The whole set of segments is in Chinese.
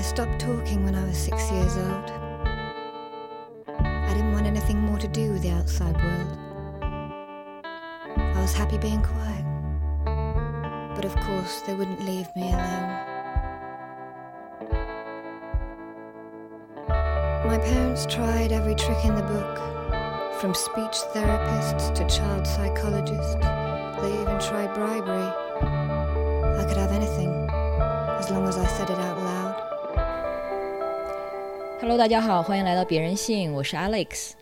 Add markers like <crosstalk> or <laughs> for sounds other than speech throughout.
I stopped talking when I was six years old. I didn't want anything more to do with the outside world. I was happy being quiet. But of course, they wouldn't leave me alone. My parents tried every trick in the book, from speech therapists to child psychologists. They even tried bribery. I could have anything, as long as I said it out. Hello，大家好，欢迎来到别人信，我是 Alex。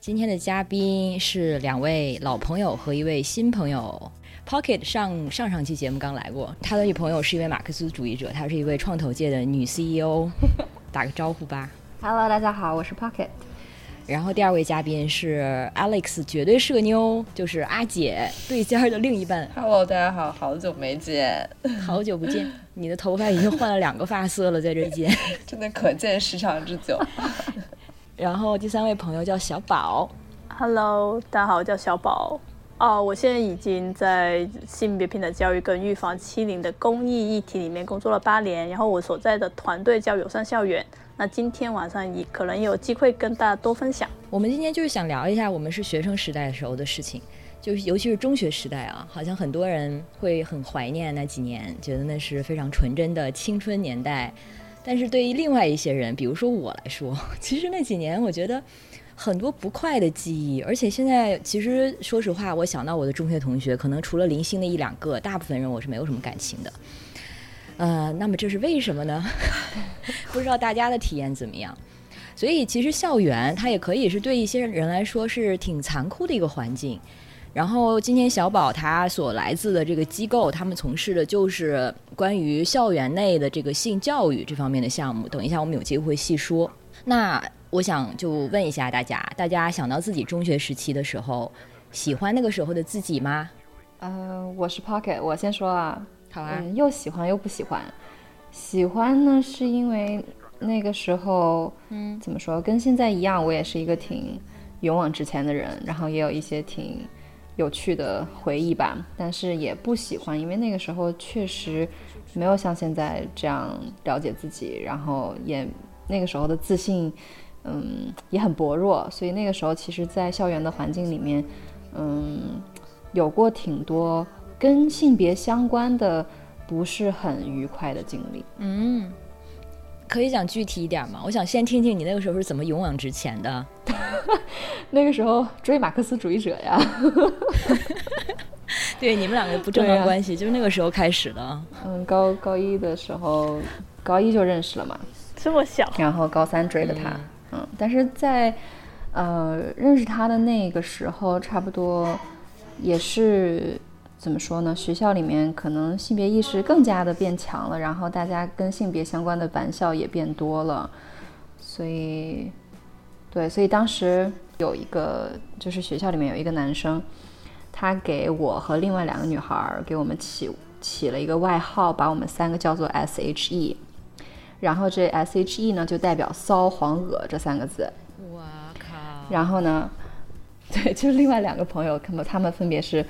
今天的嘉宾是两位老朋友和一位新朋友。Pocket 上上上期节目刚来过，他的女朋友是一位马克思主义者，她是一位创投界的女 CEO。<laughs> 打个招呼吧。Hello，大家好，我是 Pocket。然后第二位嘉宾是 Alex，绝对是个妞，就是阿姐对尖儿的另一半。Hello，大家好，好久没见，好久不见，你的头发已经换了两个发色了，在这间。<laughs> 真的可见时长之久。<laughs> 然后第三位朋友叫小宝，Hello，大家好，我叫小宝。哦，我现在已经在性别平等教育跟预防欺凌的公益议题里面工作了八年，然后我所在的团队叫友善校园。那今天晚上也可能有机会跟大家多分享。我们今天就是想聊一下我们是学生时代的时候的事情，就是尤其是中学时代啊，好像很多人会很怀念那几年，觉得那是非常纯真的青春年代。但是对于另外一些人，比如说我来说，<laughs> 其实那几年我觉得很多不快的记忆，而且现在其实说实话，我想到我的中学同学，可能除了零星的一两个，大部分人我是没有什么感情的。呃，那么这是为什么呢？<laughs> 不知道大家的体验怎么样？所以其实校园它也可以是对一些人来说是挺残酷的一个环境。然后今天小宝他所来自的这个机构，他们从事的就是关于校园内的这个性教育这方面的项目。等一下我们有机会细说。那我想就问一下大家，大家想到自己中学时期的时候，喜欢那个时候的自己吗？呃，我是 Pocket，我先说啊，好啊，嗯，又喜欢又不喜欢。喜欢呢，是因为那个时候，嗯，怎么说，跟现在一样，我也是一个挺勇往直前的人，然后也有一些挺有趣的回忆吧。但是也不喜欢，因为那个时候确实没有像现在这样了解自己，然后也那个时候的自信，嗯，也很薄弱。所以那个时候，其实，在校园的环境里面，嗯，有过挺多跟性别相关的不是很愉快的经历。嗯，可以讲具体一点吗？我想先听听你那个时候是怎么勇往直前的。<laughs> 那个时候追马克思主义者呀，<laughs> 对，你们两个不正当关系，就是那个时候开始的。嗯，高高一的时候，高一就认识了嘛，这么小，然后高三追的他，嗯但是在呃认识他的那个时候，差不多也是怎么说呢？学校里面可能性别意识更加的变强了，然后大家跟性别相关的玩笑也变多了，所以对，所以当时有一个就是学校里面有一个男生，他给我和另外两个女孩儿给我们起起了一个外号，把我们三个叫做 S H E。然后这 S H E 呢就代表骚黄恶这三个字。哇靠！然后呢，<laughs> 对，就是另外两个朋友，他们他们分别是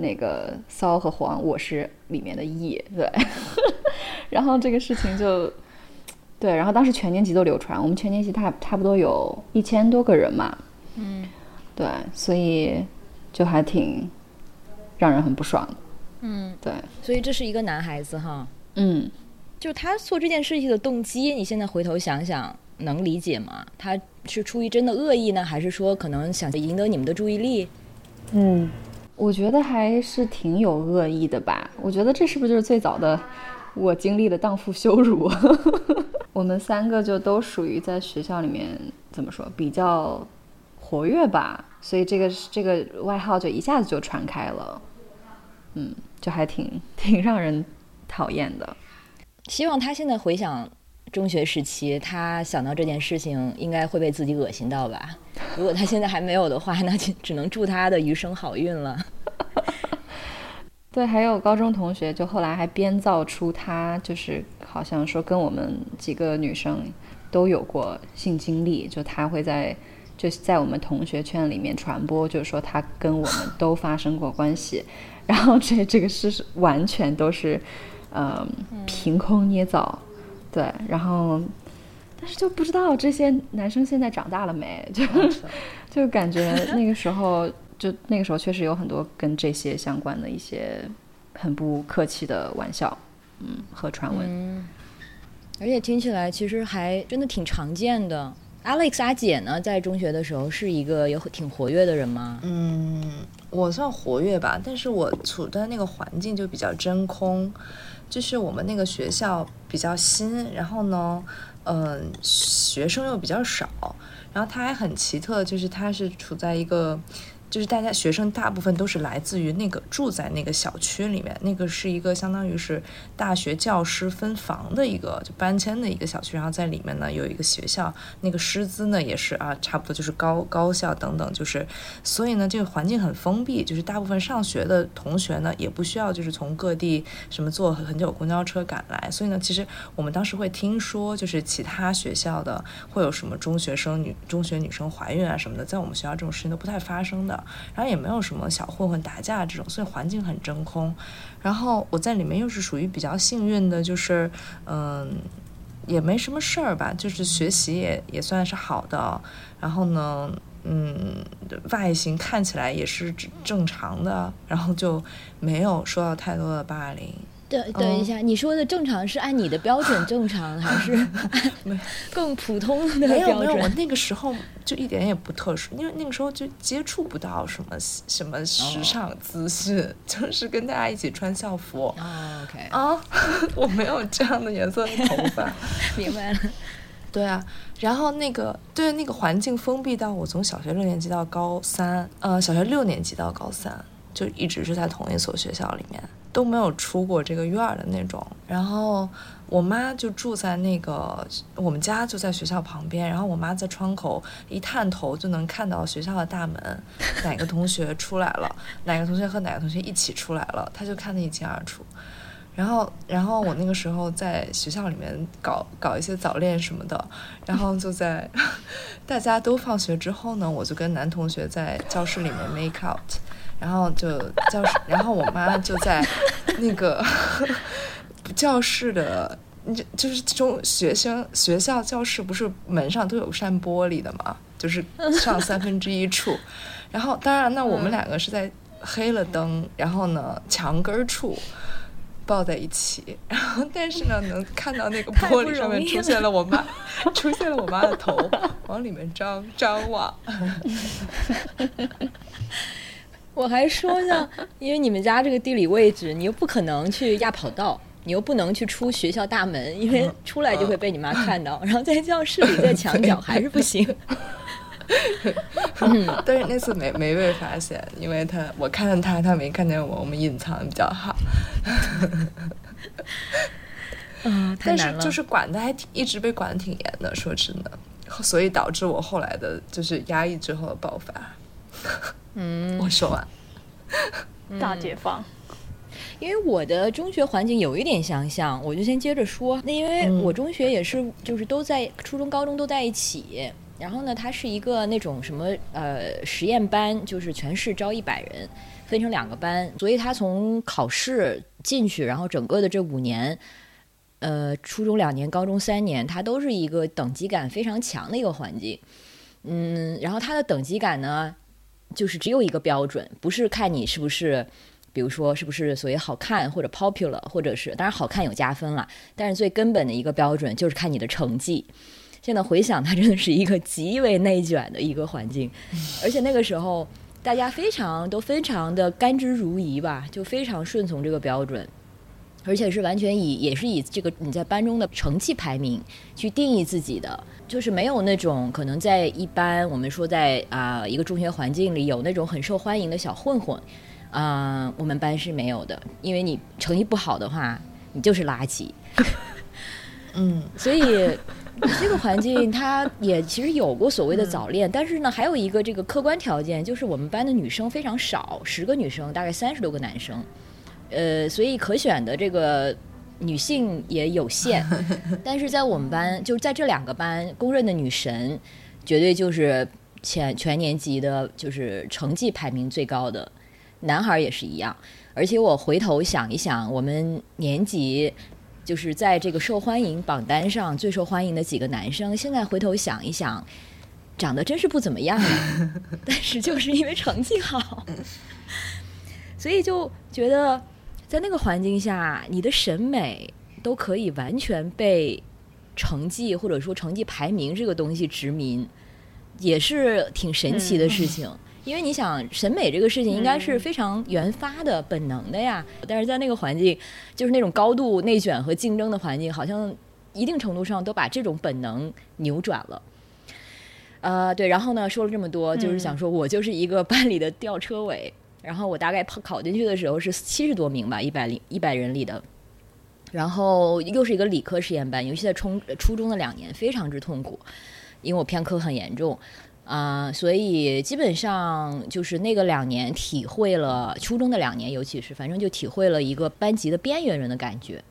那个骚和黄，我是里面的 E，对。<laughs> 然后这个事情就，对，然后当时全年级都流传，我们全年级差差不多有一千多个人嘛，嗯对，所以就还挺让人很不爽的，嗯，对，所以这是一个男孩子哈，嗯。就他做这件事情的动机，你现在回头想想，能理解吗？他是出于真的恶意呢，还是说可能想赢得你们的注意力？嗯，我觉得还是挺有恶意的吧。我觉得这是不是就是最早的我经历的荡妇羞辱？<laughs> 我们三个就都属于在学校里面怎么说比较活跃吧，所以这个这个外号就一下子就传开了。嗯，就还挺挺让人讨厌的。希望他现在回想中学时期，他想到这件事情，应该会被自己恶心到吧？如果他现在还没有的话，<laughs> 那就只能祝他的余生好运了。<laughs> 对，还有高中同学，就后来还编造出他就是好像说跟我们几个女生都有过性经历，就他会在就在我们同学圈里面传播，就是说他跟我们都发生过关系，<laughs> 然后这这个事是完全都是，呃，凭空捏造，对，然后但是就不知道这些男生现在长大了没，就 <laughs> 就感觉那个时候就那个时候确实有很多跟这些相关的一些很不客气的玩笑，嗯和传闻。嗯，而且听起来其实还真的挺常见的。Alex 阿姐呢，在中学的时候是一个有挺活跃的人吗？嗯，我算活跃吧，但是我处的那个环境就比较真空，就是我们那个学校比较新，然后呢，嗯、学生又比较少，然后它还很奇特，就是它是处在一个。就是大家学生大部分都是来自于那个住在那个小区里面，那个是一个相当于是大学教师分房的一个就搬迁的一个小区，然后在里面呢有一个学校，那个师资呢也是啊，差不多就是高高校等等，就是所以呢这个环境很封闭，就是大部分上学的同学呢也不需要就是从各地什么坐很久公交车赶来，所以呢其实我们当时会听说就是其他学校的会有什么中学生女中学女生怀孕啊什么的，在我们学校这种事情都不太发生的。然后也没有什么小混混打架这种，所以环境很真空。然后我在里面又是属于比较幸运的，就是嗯，也没什么事儿吧，就是学习也也算是好的。然后呢，嗯，外形看起来也是正常的，然后就没有受到太多的霸凌。等等一下，你说的正常是按你的标准 <laughs> 正常，还是 <laughs> 按更普通的没有没有，标准？我那个时候就一点也不特殊，因为那个时候就接触不到什么什么时尚资讯，<laughs> 就是跟大家一起穿校服。哦，OK，啊，我没有这样的颜色的头发。明白了。对啊，然后那个对那个环境封闭到我从小学六年级到高三，呃，小学六年级到高三就一直是在同一所学校里面，都没有出过这个院儿的那种。然后我妈就住在那个我们家就在学校旁边，然后我妈在窗口一探头就能看到学校的大门，<laughs> 哪个同学出来了，哪个同学和哪个同学一起出来了，她就看得一清二楚。然后，然后我那个时候在学校里面搞搞一些早恋什么的，然后就在 <laughs> 大家都放学之后呢，我就跟男同学在教室里面 make out，然后就教室，<laughs> 然后我妈就在那个 <laughs> 教室的，就就是中学生学校教室不是门上都有扇玻璃的嘛，就是上三分之一处，<laughs> 然后当然呢，我们两个是在黑了灯，然后呢墙根儿处。抱在一起，然后但是呢，能看到那个玻璃上面出现了我妈，出现了我妈的头，往里面张张望。我还说呢，因为你们家这个地理位置，你又不可能去压跑道，你又不能去出学校大门，因为出来就会被你妈看到。然后在教室里，在墙 <laughs> 角还是不行。<laughs> 但是那次没没被发现，因为他我看见他，他没看见我，我们隐藏的比较好。<laughs> 嗯，但。是就是管的还挺，一直被管的挺严的，说真的，所以导致我后来的就是压抑之后的爆发。嗯，我说完，大解放。因为我的中学环境有一点相像，我就先接着说。那因为嗯我中学也是，就是都在初中、高中都在一起。然后呢，它是一个那种什么呃实验班，就是全市招一百人，分成两个班，所以他从考试进去，然后整个的这五年，呃，初中两年，高中三年，它都是一个等级感非常强的一个环境。嗯，然后它的等级感呢，就是只有一个标准，不是看你是不是，比如说是不是所谓好看或者 popular，或者是当然好看有加分了，但是最根本的一个标准就是看你的成绩。现在回想，它真的是一个极为内卷的一个环境，而且那个时候大家非常都非常的甘之如饴吧，就非常顺从这个标准。而且是完全以也是以这个你在班中的成绩排名去定义自己的，就是没有那种可能在一般我们说在啊、一个中学环境里有那种很受欢迎的小混混，啊、我们班是没有的，因为你成绩不好的话，你就是垃圾。<laughs> 嗯所以这个环境它也其实有过所谓的早恋，但是呢，还有一个这个客观条件，就是我们班的女生非常少，十个女生大概三十多个男生，呃，所以可选的这个女性也有限。<laughs> 但是在我们班，就是在这两个班公认的女神，绝对就是全全年级的，就是成绩排名最高的，男孩儿也是一样。而且我回头想一想，我们年级。就是在这个受欢迎榜单上最受欢迎的几个男生，现在回头想一想，长得真是不怎么样啊。<laughs> 但是就是因为成绩好，<laughs> 所以就觉得在那个环境下，你的审美都可以完全被成绩或者说成绩排名这个东西殖民，也是挺神奇的事情。因为你想，审美这个事情应该是非常原发的、本能的呀。但是在那个环境，就是那种高度内卷和竞争的环境，好像一定程度上都把这种本能扭转了。呃，对。然后呢，说了这么多，就是想说我就是一个 <laughs> 班里的吊车尾。然后我大概考考进去的时候是七十多名吧，一百零一百人里的。然后又是一个理科实验班，尤其在初初中的两年非常之痛苦，因为我偏科很严重。啊，所以基本上就是那个两年体会了初中的两年，尤其是反正就体会了一个班级的边缘人的感觉。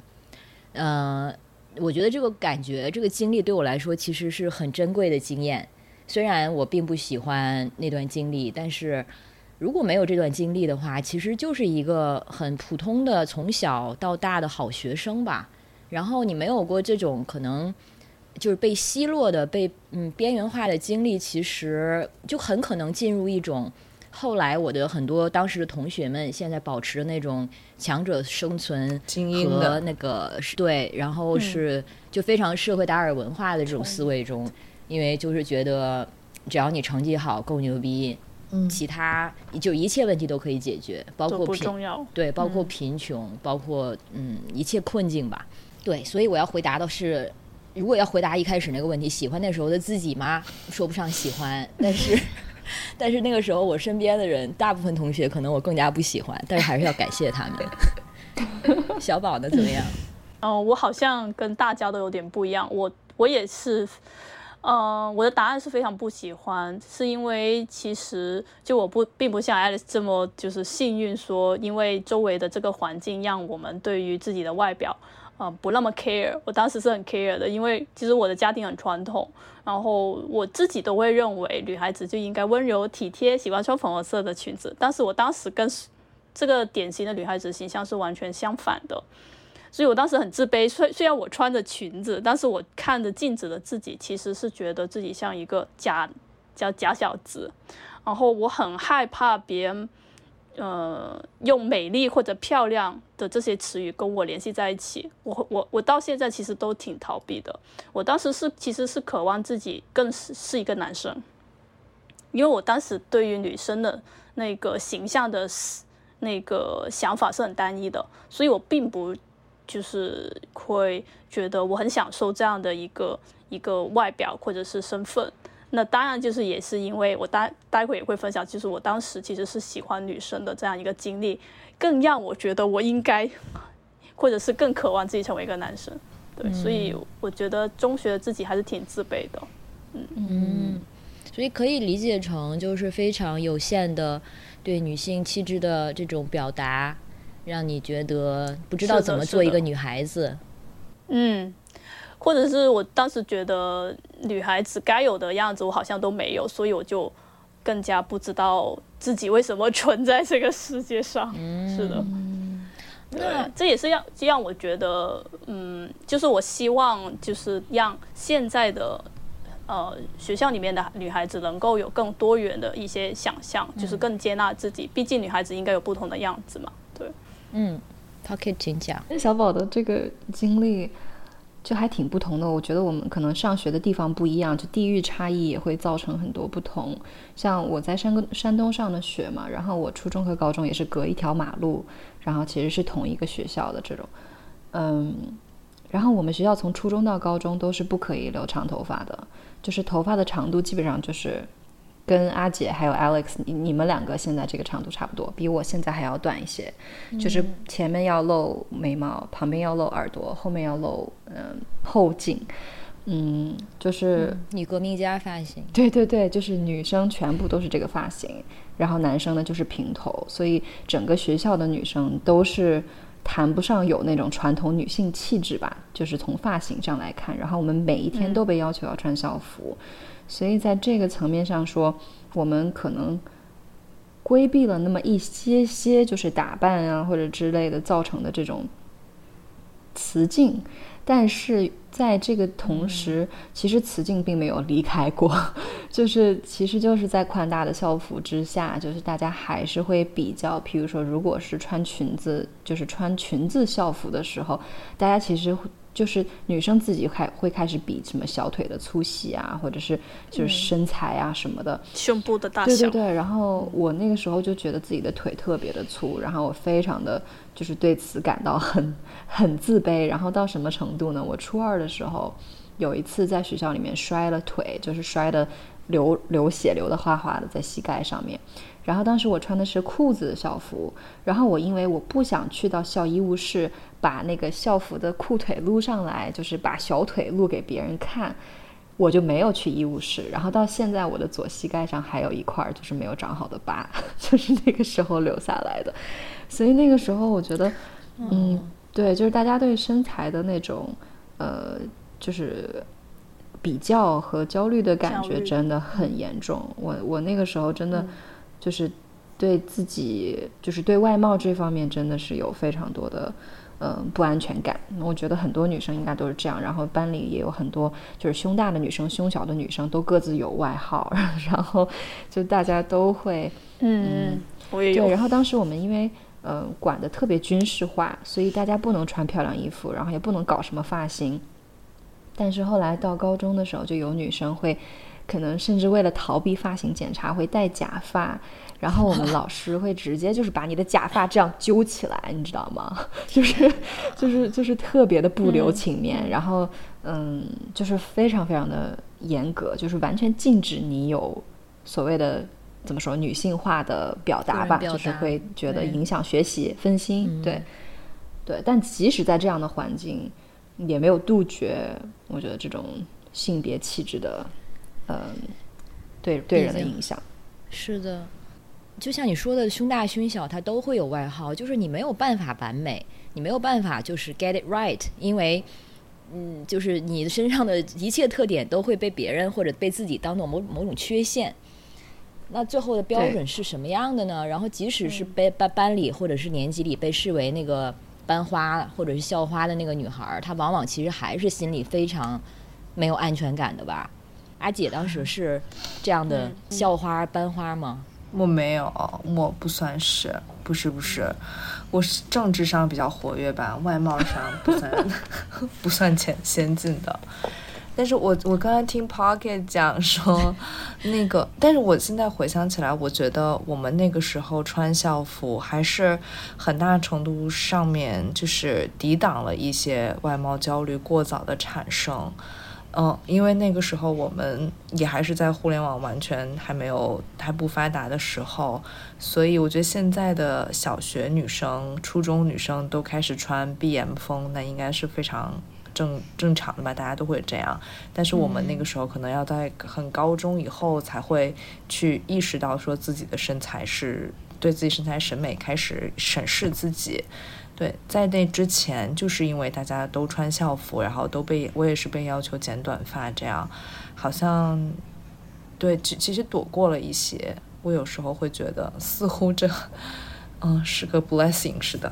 呃，我觉得这个感觉、这个经历对我来说其实是很珍贵的经验。虽然我并不喜欢那段经历，但是如果没有这段经历的话，其实就是一个很普通的从小到大的好学生吧。然后你没有过这种可能。就是被奚落的、被嗯边缘化的经历，其实就很可能进入一种后来我的很多当时的同学们现在保持的那种强者生存精英的那个对，然后是就非常社会达尔文化的这种思维中，因为就是觉得只要你成绩好、够牛逼，嗯，其他就一切问题都可以解决，包括贫对，包括贫穷，包括嗯一切困境吧。对，所以我要回答的是。如果要回答一开始那个问题，喜欢那时候的自己吗？说不上喜欢，但是，<laughs> 但是那个时候我身边的人，大部分同学可能我更加不喜欢，但是还是要感谢他们。<laughs> 小宝呢？怎么样？嗯，我好像跟大家都有点不一样。我我也是，嗯，我的答案是非常不喜欢，是因为其实就我不并不像爱丽丝这么就是幸运，说因为周围的这个环境让我们对于自己的外表。啊，不那么 care，我当时是很 care 的，因为其实我的家庭很传统，然后我自己都会认为女孩子就应该温柔体贴，喜欢穿粉红色的裙子。但是我当时跟这个典型的女孩子形象是完全相反的，所以我当时很自卑。虽虽然我穿着裙子，但是我看着镜子的自己，其实是觉得自己像一个假叫假小子，然后我很害怕别人。呃，用美丽或者漂亮的这些词语跟我联系在一起，我我我到现在其实都挺逃避的。我当时是其实是渴望自己更是是一个男生，因为我当时对于女生的那个形象的那个想法是很单一的，所以我并不就是会觉得我很享受这样的一个一个外表或者是身份。那当然就是也是因为我待待会也会分享，就是我当时其实是喜欢女生的这样一个经历，更让我觉得我应该，或者是更渴望自己成为一个男生。对，所以我觉得中学的自己还是挺自卑的。嗯嗯，所以可以理解成就是非常有限的对女性气质的这种表达，让你觉得不知道怎么做一个女孩子。嗯。或者是我当时觉得女孩子该有的样子，我好像都没有，所以我就更加不知道自己为什么存在这个世界上。是的，那这也是让让我觉得，嗯，就是我希望就是让现在的呃学校里面的女孩子能够有更多元的一些想象，就是更接纳自己。毕竟女孩子应该有不同的样子嘛。嗯，他可以请讲。那小宝的这个经历。就还挺不同的，我觉得我们可能上学的地方不一样，就地域差异也会造成很多不同。像我在山山东上的学嘛，然后我初中和高中也是隔一条马路，然后其实是同一个学校的这种。嗯，然后我们学校从初中到高中都是不可以留长头发的，就是头发的长度基本上就是。跟阿姐还有 Alex，你你们两个现在这个长度差不多，比我现在还要短一些，就是前面要露眉毛，旁边要露耳朵，后面要露嗯后颈，嗯，就是女革命家发型。对对对，就是女生全部都是这个发型，然后男生呢就是平头，所以整个学校的女生都是谈不上有那种传统女性气质吧，就是从发型上来看，然后我们每一天都被要求要穿校服。所以在这个层面上说，我们可能规避了那么一些些，就是打扮啊或者之类的造成的这种雌竞，但是在这个同时，其实雌竞并没有离开过，<laughs> 就是其实就是在宽大的校服之下，就是大家还是会比较，譬如说，如果是穿裙子，就是穿裙子校服的时候，大家其实。就是女生自己开会开始比什么小腿的粗细啊，或者是就是身材啊什么的，胸部的大小。对对对。然后我那个时候就觉得自己的腿特别的粗，然后我非常的就是对此感到很很自卑。然后到什么程度呢？我初二的时候有一次在学校里面摔了腿，就是摔的流流血流的哗哗的在膝盖上面。然后当时我穿的是裤子校服，然后我因为我不想去到校医务室把那个校服的裤腿撸上来，就是把小腿露给别人看，我就没有去医务室。然后到现在我的左膝盖上还有一块就是没有长好的疤，<laughs> 就是那个时候留下来的。所以那个时候我觉得，嗯，对，就是大家对身材的那种，呃，就是比较和焦虑的感觉真的很严重。我我那个时候真的。就是对自己，就是对外貌这方面，真的是有非常多的，嗯，不安全感。我觉得很多女生应该都是这样。然后班里也有很多，就是胸大的女生、胸小的女生都各自有外号，<laughs> 然后就大家都会，嗯，我也有。对，然后当时我们因为，嗯，管的特别军事化，所以大家不能穿漂亮衣服，然后也不能搞什么发型。但是后来到高中的时候，就有女生会。可能甚至为了逃避发型检查会戴假发，然后我们老师会直接就是把你的假发这样揪起来，你知道吗？<laughs> 就是就是就是特别的不留情面，然后嗯，就是非常非常的严格，就是完全禁止你有所谓的怎么说女性化的表达吧，就是会觉得影响学习分心，对对。但即使在这样的环境，也没有杜绝，我觉得这种性别气质的。嗯，对对人的影响，是的，就像你说的，胸大胸小，它都会有外号，就是你没有办法完美，你没有办法就是 get it right，因为，嗯，就是你的身上的一切特点都会被别人或者被自己当做某某种缺陷，那最后的标准是什么样的呢？然后即使是被班班里或者是年级里被视为那个班花或者是校花的那个女孩，她往往其实还是心里非常没有安全感的吧。阿姐当时是这样的校花班花吗？我没有，我不算是，不是不是，我是政治上比较活跃吧，外貌上不算 <laughs> 不算前先进的。但是我我刚才听 Pocket 讲说 <laughs> 那个，但是我现在回想起来，我觉得我们那个时候穿校服还是很大程度上面就是抵挡了一些外貌焦虑过早的产生。嗯，因为那个时候我们也还是在互联网完全还没有还不发达的时候，所以我觉得现在的小学女生、初中女生都开始穿 B M 风，那应该是非常正正常的吧？大家都会这样。但是我们那个时候可能要在很高中以后才会去意识到说自己的身材是对自己身材审美开始审视自己。对，在那之前，就是因为大家都穿校服，然后都被我也是被要求剪短发，这样好像对，其其实躲过了一些。我有时候会觉得，似乎这嗯是个 blessing 似的。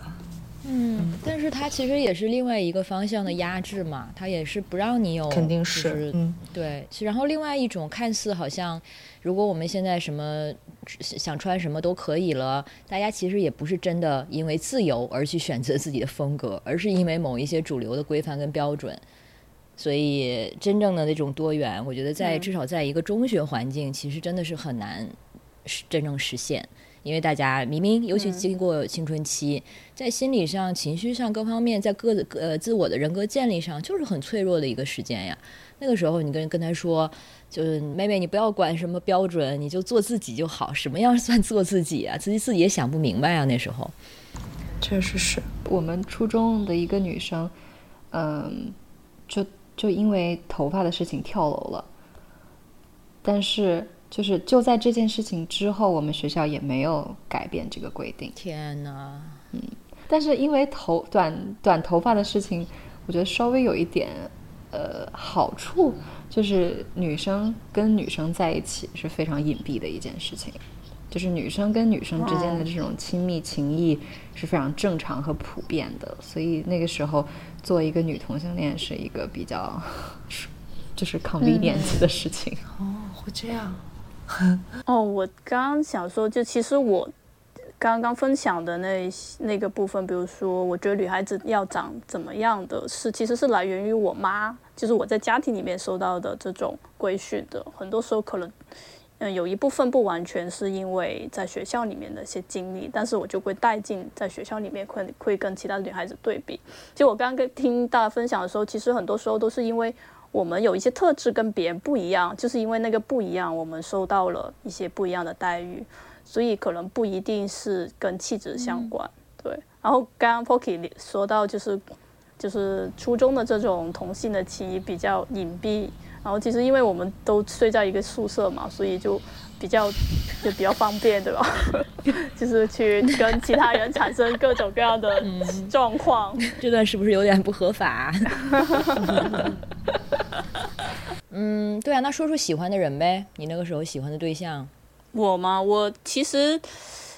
嗯，但是它其实也是另外一个方向的压制嘛，它也是不让你有，肯定是，嗯，对。然后另外一种看似好像，如果我们现在什么。想穿什么都可以了，大家其实也不是真的因为自由而去选择自己的风格，而是因为某一些主流的规范跟标准。所以真正的那种多元，我觉得在至少在一个中学环境，其实真的是很难真正实现。因为大家明明尤其经过青春期，在心理上、情绪上各方面，在各自呃自我的人格建立上，就是很脆弱的一个时间呀。那个时候，你跟跟他说。就是妹妹，你不要管什么标准，你就做自己就好。什么样算做自己啊？自己自己也想不明白啊。那时候，确实是我们初中的一个女生，嗯，就就因为头发的事情跳楼了。但是，就是就在这件事情之后，我们学校也没有改变这个规定。天哪，嗯。但是因为头短短头发的事情，我觉得稍微有一点呃好处。就是女生跟女生在一起是非常隐蔽的一件事情，就是女生跟女生之间的这种亲密情谊是非常正常和普遍的，所以那个时候做一个女同性恋是一个比较 <laughs> 就是 convenient 的事情。哦，会这样。<laughs> 哦，我刚刚想说，就其实我刚刚分享的那那个部分，比如说，我觉得女孩子要长怎么样的是，其实是来源于我妈，就是我在家庭里面受到的这种规训的，很多时候可能。嗯，有一部分不完全是因为在学校里面的一些经历，但是我就会带进在学校里面会会跟其他女孩子对比。就我刚刚听大家分享的时候，其实很多时候都是因为我们有一些特质跟别人不一样，就是因为那个不一样，我们受到了一些不一样的待遇，所以可能不一定是跟气质相关。对。然后刚刚 Pocky 说到，就是就是初中的这种同性的情谊比较隐蔽。然后其实因为我们都睡在一个宿舍嘛，所以就比较就比较方便，对吧？<laughs> 就是去跟其他人产生各种各样的状况。这段是不是有点不合法？<laughs> 嗯，对啊，那说说喜欢的人呗，你那个时候喜欢的对象。我吗？我其实，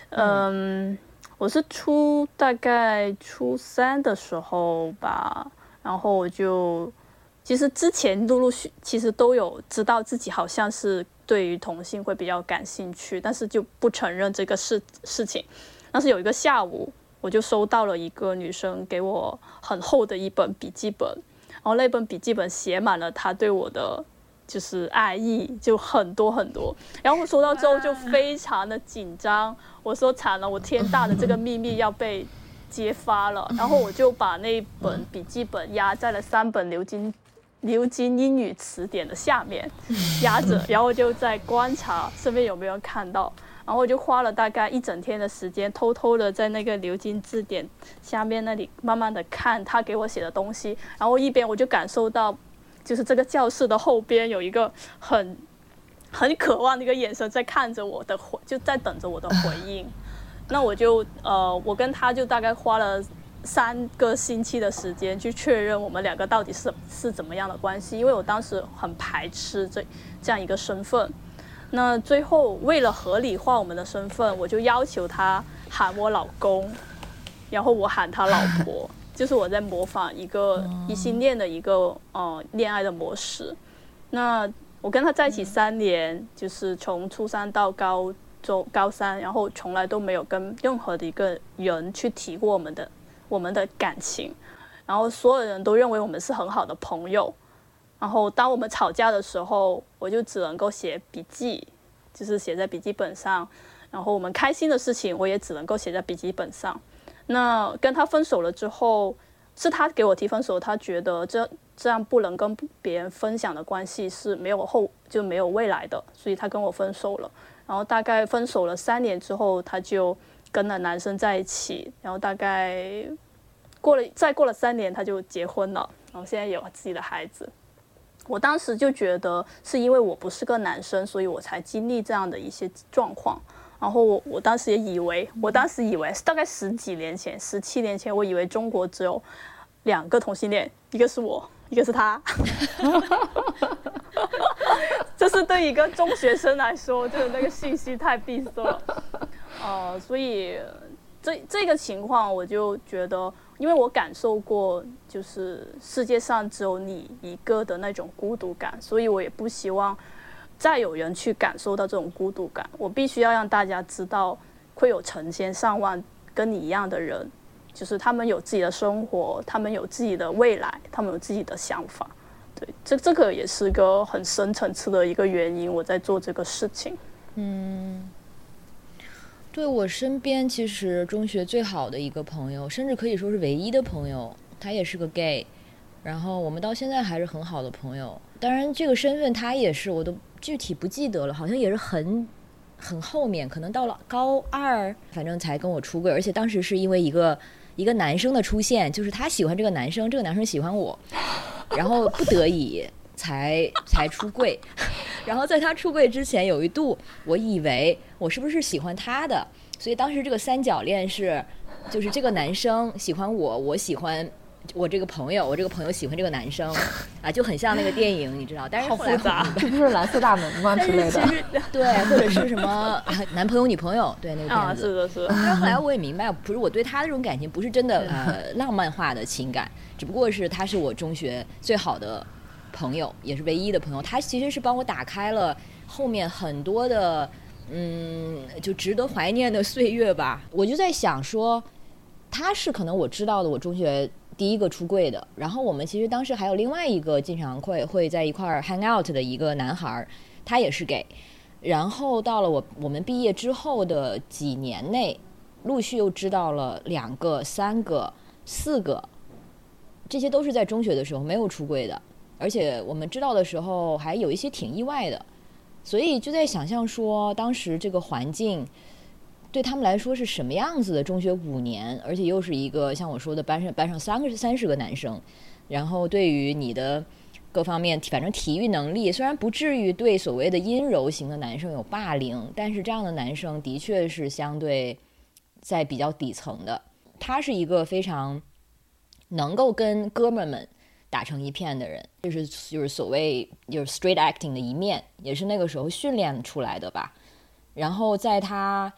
嗯，我是初大概初三的时候吧，然后我就。其实之前陆陆续其实都有知道自己好像是对于同性会比较感兴趣，但是就不承认这个事事情。但是有一个下午，我就收到了一个女生给我很厚的一本笔记本，然后那本笔记本写满了她对我的就是爱意，就很多很多。然后我收到之后就非常的紧张，我说惨了，我天大的这个秘密要被揭发了。然后我就把那本笔记本压在了三本牛津。牛津英语词典的下面压着，然后就在观察身边有没有人看到，然后我就花了大概一整天的时间，偷偷的在那个牛津字典下面那里慢慢的看他给我写的东西，然后一边我就感受到，就是这个教室的后边有一个很很渴望的一个眼神在看着我的回，就在等着我的回应，那我就呃，我跟他就大概花了。三个星期的时间去确认我们两个到底是是怎么样的关系，因为我当时很排斥这这样一个身份。那最后为了合理化我们的身份，我就要求他喊我老公，然后我喊他老婆，就是我在模仿一个异性恋的一个呃恋爱的模式。那我跟他在一起三年，就是从初三到高中高三，然后从来都没有跟任何的一个人去提过我们的。我们的感情，然后所有人都认为我们是很好的朋友，然后当我们吵架的时候，我就只能够写笔记，就是写在笔记本上，然后我们开心的事情，我也只能够写在笔记本上。那跟他分手了之后，是他给我提分手，他觉得这这样不能跟别人分享的关系是没有后就没有未来的，所以他跟我分手了。然后大概分手了三年之后，他就。跟了男生在一起，然后大概过了再过了三年，他就结婚了，然后现在有自己的孩子。我当时就觉得是因为我不是个男生，所以我才经历这样的一些状况。然后我我当时也以为，我当时以为大概十几年前、十七年前，我以为中国只有两个同性恋，一个是我，一个是他。<laughs> 这是对一个中学生来说，就是那个信息太闭塞了。<laughs> 呃，所以这这个情况，我就觉得，因为我感受过，就是世界上只有你一个的那种孤独感，所以我也不希望再有人去感受到这种孤独感。我必须要让大家知道，会有成千上万跟你一样的人，就是他们有自己的生活，他们有自己的未来，他们有自己的想法。对，这这个也是个很深层次的一个原因，我在做这个事情。嗯。对我身边，其实中学最好的一个朋友，甚至可以说是唯一的朋友，他也是个 gay，然后我们到现在还是很好的朋友。当然，这个身份他也是，我都具体不记得了，好像也是很很后面，可能到了高二，反正才跟我出柜。而且当时是因为一个一个男生的出现，就是他喜欢这个男生，这个男生喜欢我，然后不得已才才出柜。<laughs> 然后在他出柜之前，有一度我以为我是不是喜欢他的，所以当时这个三角恋是，就是这个男生喜欢我，我喜欢我这个朋友，我这个朋友喜欢这个男生，<laughs> 啊，就很像那个电影，你知道？但是后来 <laughs> 这不是蓝色大门吗之类的？对，或者是什么男朋友女朋友，对那个啊，片子。是的，是的，但是后来我也明白，不是我对他的这种感情，不是真的呃浪漫化的情感，只不过是他是我中学最好的朋友，也是唯一的朋友。他其实是帮我打开了后面很多的嗯，就值得怀念的岁月吧。我就在想说，他是可能我知道的我中学第一个出柜的。然后我们其实当时还有另外一个经常会会在一块儿 hang out 的一个男孩，他也是 gay。然后到了我我们毕业之后的几年内，陆续又知道了两个、三个、四个，这些都是在中学的时候没有出柜的，而且我们知道的时候还有一些挺意外的，所以就在想象说，当时这个环境对他们来说是什么样子的？中学五年，而且又是一个像我说的班上班上三个三十个男生，然后对于你的各方面，反正体育能力虽然不至于对所谓的阴柔型的男生有霸凌，但是这样的男生的确是相对在比较底层的。他是一个非常能够跟哥们儿们打成一片的人，就是就是所谓就是 straight acting 的一面，也是那个时候训练出来的吧。然后在他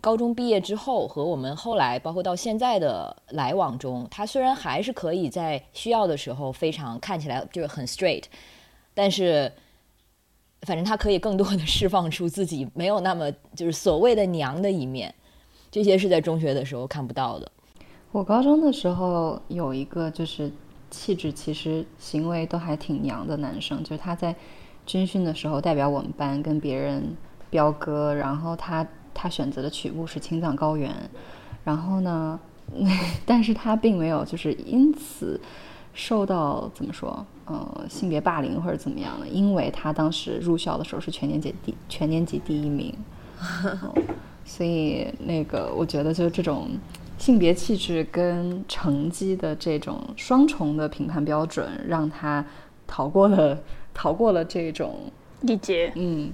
高中毕业之后，和我们后来包括到现在的来往中，他虽然还是可以在需要的时候非常看起来就是很 straight，但是反正他可以更多的释放出自己没有那么就是所谓的娘的一面，这些是在中学的时候看不到的。我高中的时候有一个就是气质其实行为都还挺娘的男生，就是他在军训的时候代表我们班跟别人飙歌，然后他他选择的曲目是《青藏高原》，然后呢，<laughs> 但是他并没有就是因此受到怎么说呃性别霸凌或者怎么样的，因为他当时入校的时候是全年级第全年级第一名，<laughs> 哦所以那个我觉得就这种性别气质跟成绩的这种双重的评判标准，让他逃过了逃过了这种一劫，嗯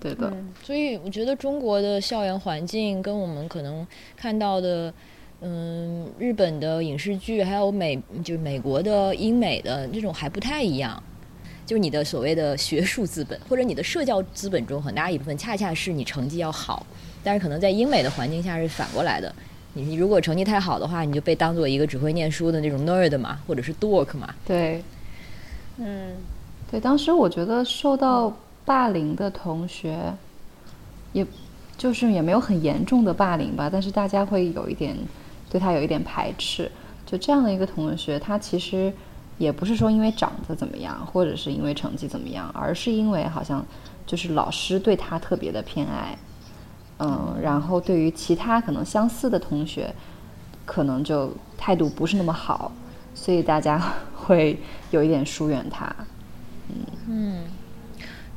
对的，所以我觉得中国的校园环境跟我们可能看到的，嗯，日本的影视剧，还有美就是美国的英美的这种还不太一样。就是你的所谓的学术资本或者你的社交资本中很大一部分，恰恰是你成绩要好，但是可能在英美的环境下是反过来的。你你如果成绩太好的话，你就被当做一个只会念书的那种 nerd 嘛，或者是 dork 嘛。对嗯，对，当时我觉得受到霸凌的同学，也就是也没有很严重的霸凌吧，但是大家会有一点对他有一点排斥。就这样的一个同学，他其实也不是说因为长得怎么样，或者是因为成绩怎么样，而是因为好像就是老师对他特别的偏爱，嗯，然后对于其他可能相似的同学，可能就态度不是那么好，所以大家 <laughs> 会有一点疏远他。嗯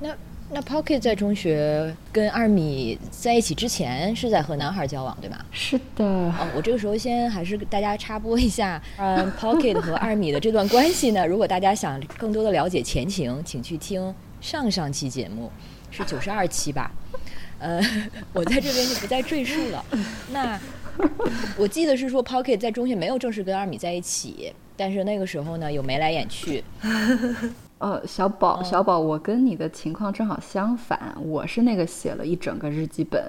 那那 Pocket 在中学跟二米在一起之前是在和男孩交往，对吗？是的，哦，我这个时候先还是给大家插播一下，嗯，<laughs> Pocket 和二米的这段关系呢，如果大家想更多的了解前情，请去听上上期节目，是九十二期吧。呃，<laughs> 我在这边就不再赘述了。那 <laughs> 我记得是说 Pocket 在中学没有正式跟二米在一起，但是那个时候呢有眉来眼去。呃，小宝，小宝，我跟你的情况正好相反，我是那个写了一整个日记本，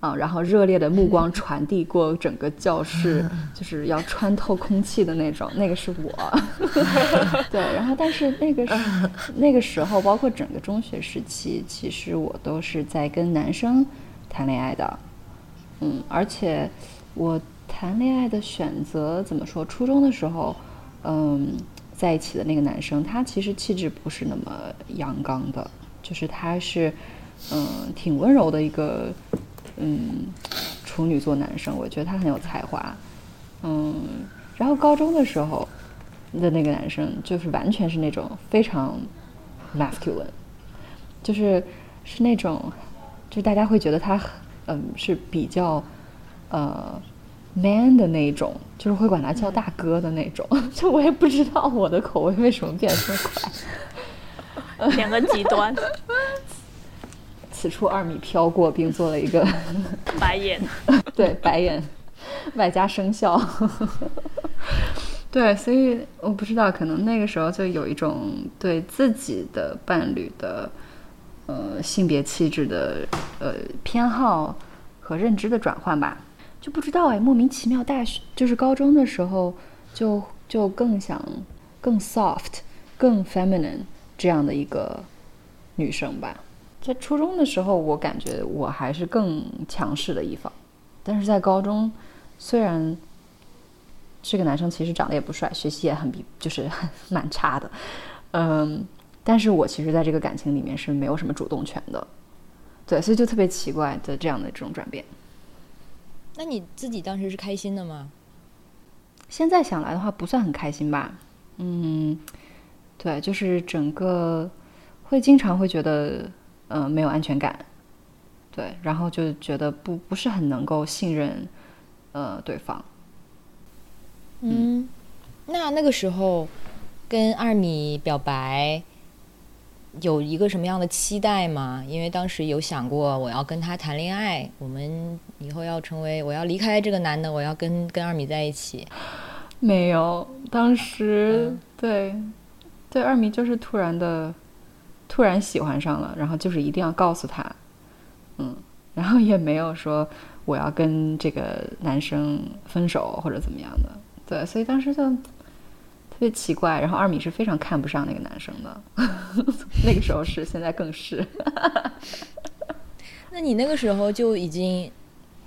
啊、然后热烈的目光 <laughs> 传递过整个教室，就是要穿透空气的那种，那个是我。<laughs> 对，然后但是那个时 <laughs> 那个时候，包括整个中学时期，其实我都是在跟男生谈恋爱的，嗯，而且我谈恋爱的选择怎么说？初中的时候，嗯，在一起的那个男生，他其实气质不是那么阳刚的，就是他是，嗯，挺温柔的一个，嗯，处女座男生。我觉得他很有才华，嗯。然后高中的时候的那个男生，就是完全是那种非常 masculine，就是是那种，就是大家会觉得他，嗯，是比较，呃，man 的那种，就是会管他叫大哥的那种。<laughs> 就我也不知道我的口味为什么变得这么快。两个极端，<laughs> 此处二米飘过，并做了一个白眼，<laughs> 对白眼，外加生效。对，所以我不知道，可能那个时候就有一种对自己的伴侣的呃性别气质的呃偏好和认知的转换吧，就不知道哎，莫名其妙，大学就是高中的时候就就更想更 soft、更 feminine 这样的一个女生吧。在初中的时候，我感觉我还是更强势的一方，但是在高中，虽然。这个男生其实长得也不帅，学习也很比，就是蛮差的，嗯，但是我其实在这个感情里面是没有什么主动权的，对，所以就特别奇怪的这样的这种转变。那你自己当时是开心的吗？现在想来的话，不算很开心吧，嗯，对，就是整个会经常会觉得，嗯，没有安全感，对，然后就觉得不不是很能够信任，呃，对方。嗯，那那个时候跟二米表白有一个什么样的期待吗？因为当时有想过我要跟他谈恋爱，我们以后要成为，我要离开这个男的，我要跟跟二米在一起。没有，当时对对二米就是突然的突然喜欢上了，然后就是一定要告诉他，嗯，然后也没有说我要跟这个男生分手或者怎么样的。对，所以当时就特别奇怪。然后二米是非常看不上那个男生的，<laughs> 那个时候是，现在更是。<laughs> 那你那个时候就已经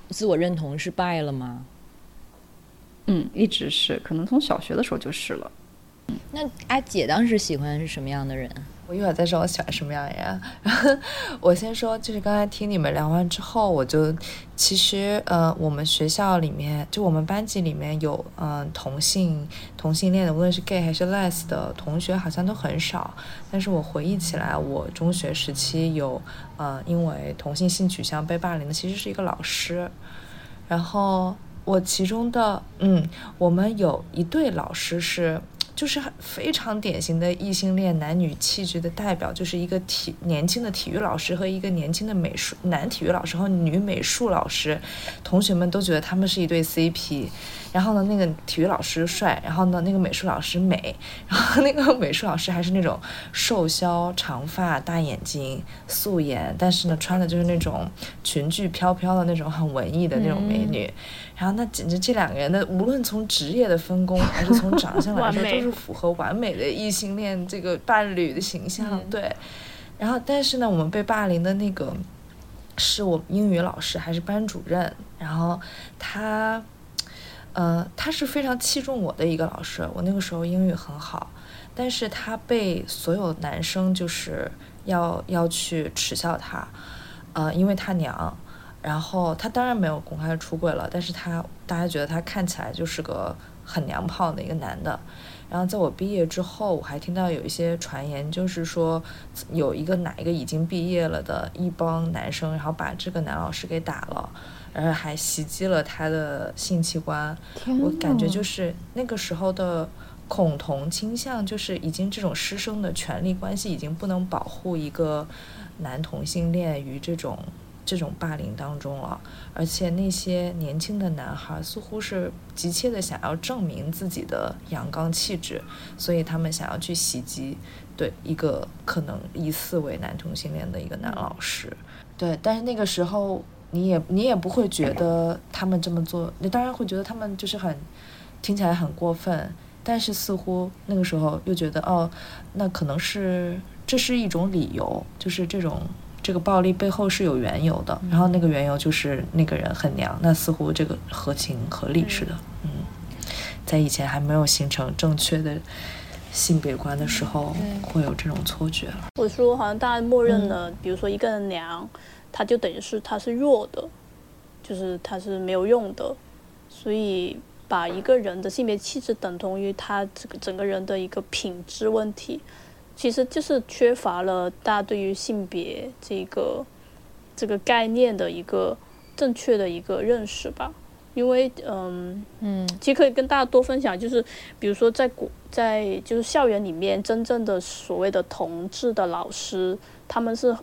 自我认同是败了吗？嗯，一直是，可能从小学的时候就是了。那阿姐当时喜欢是什么样的人？我一会儿再说我喜欢什么样的人。然后我先说，就是刚才听你们聊完之后，我就其实呃，我们学校里面就我们班级里面有嗯同性同性恋的，无论是 gay 还是 les 的同学，好像都很少。但是我回忆起来，我中学时期有呃因为同性性取向被霸凌的，其实是一个老师。然后我其中的嗯，我们有一对老师是。就是非常典型的异性恋男女气质的代表，就是一个体年轻的体育老师和一个年轻的美术男体育老师和女美术老师，同学们都觉得他们是一对 CP。然后呢，那个体育老师帅，然后呢，那个美术老师美，<laughs> 然后那个美术老师还是那种瘦削、长发、大眼睛、素颜，但是呢，穿的就是那种裙裾飘飘的那种很文艺的那种美女。然后那简直这两个人的，无论从职业的分工还是从长相来说，都是符合完美的异性恋这个伴侣的形象。对。然后，但是呢，我们被霸凌的那个是我英语老师，还是班主任？然后他。呃，他是非常器重我的一个老师。我那个时候英语很好，但是他被所有男生就是要要去耻笑他，呃，因为他娘。然后他当然没有公开出柜了，但是他大家觉得他看起来就是个很娘炮的一个男的。然后在我毕业之后，我还听到有一些传言，就是说有一个哪一个已经毕业了的一帮男生，然后把这个男老师给打了。然后还袭击了他的性器官，我感觉就是那个时候的恐同倾向，就是已经这种师生的权利关系已经不能保护一个男同性恋于这种这种霸凌当中了，而且那些年轻的男孩似乎是急切的想要证明自己的阳刚气质，所以他们想要去袭击对一个可能疑似为男同性恋的一个男老师，对，但是那个时候。你也你也不会觉得他们这么做，你当然会觉得他们就是很听起来很过分，但是似乎那个时候又觉得哦，那可能是这是一种理由，就是这种这个暴力背后是有缘由的，然后那个缘由就是那个人很娘，那似乎这个合情合理似的，嗯，在以前还没有形成正确的性别观的时候，会有这种错觉。我说好像大家默认了，比如说一个人娘。他就等于是他是弱的，就是他是没有用的，所以把一个人的性别气质等同于他这个整个人的一个品质问题，其实就是缺乏了大家对于性别这个这个概念的一个正确的一个认识吧。因为嗯嗯，其实可以跟大家多分享，就是比如说在国在就是校园里面真正的所谓的同志的老师，他们是。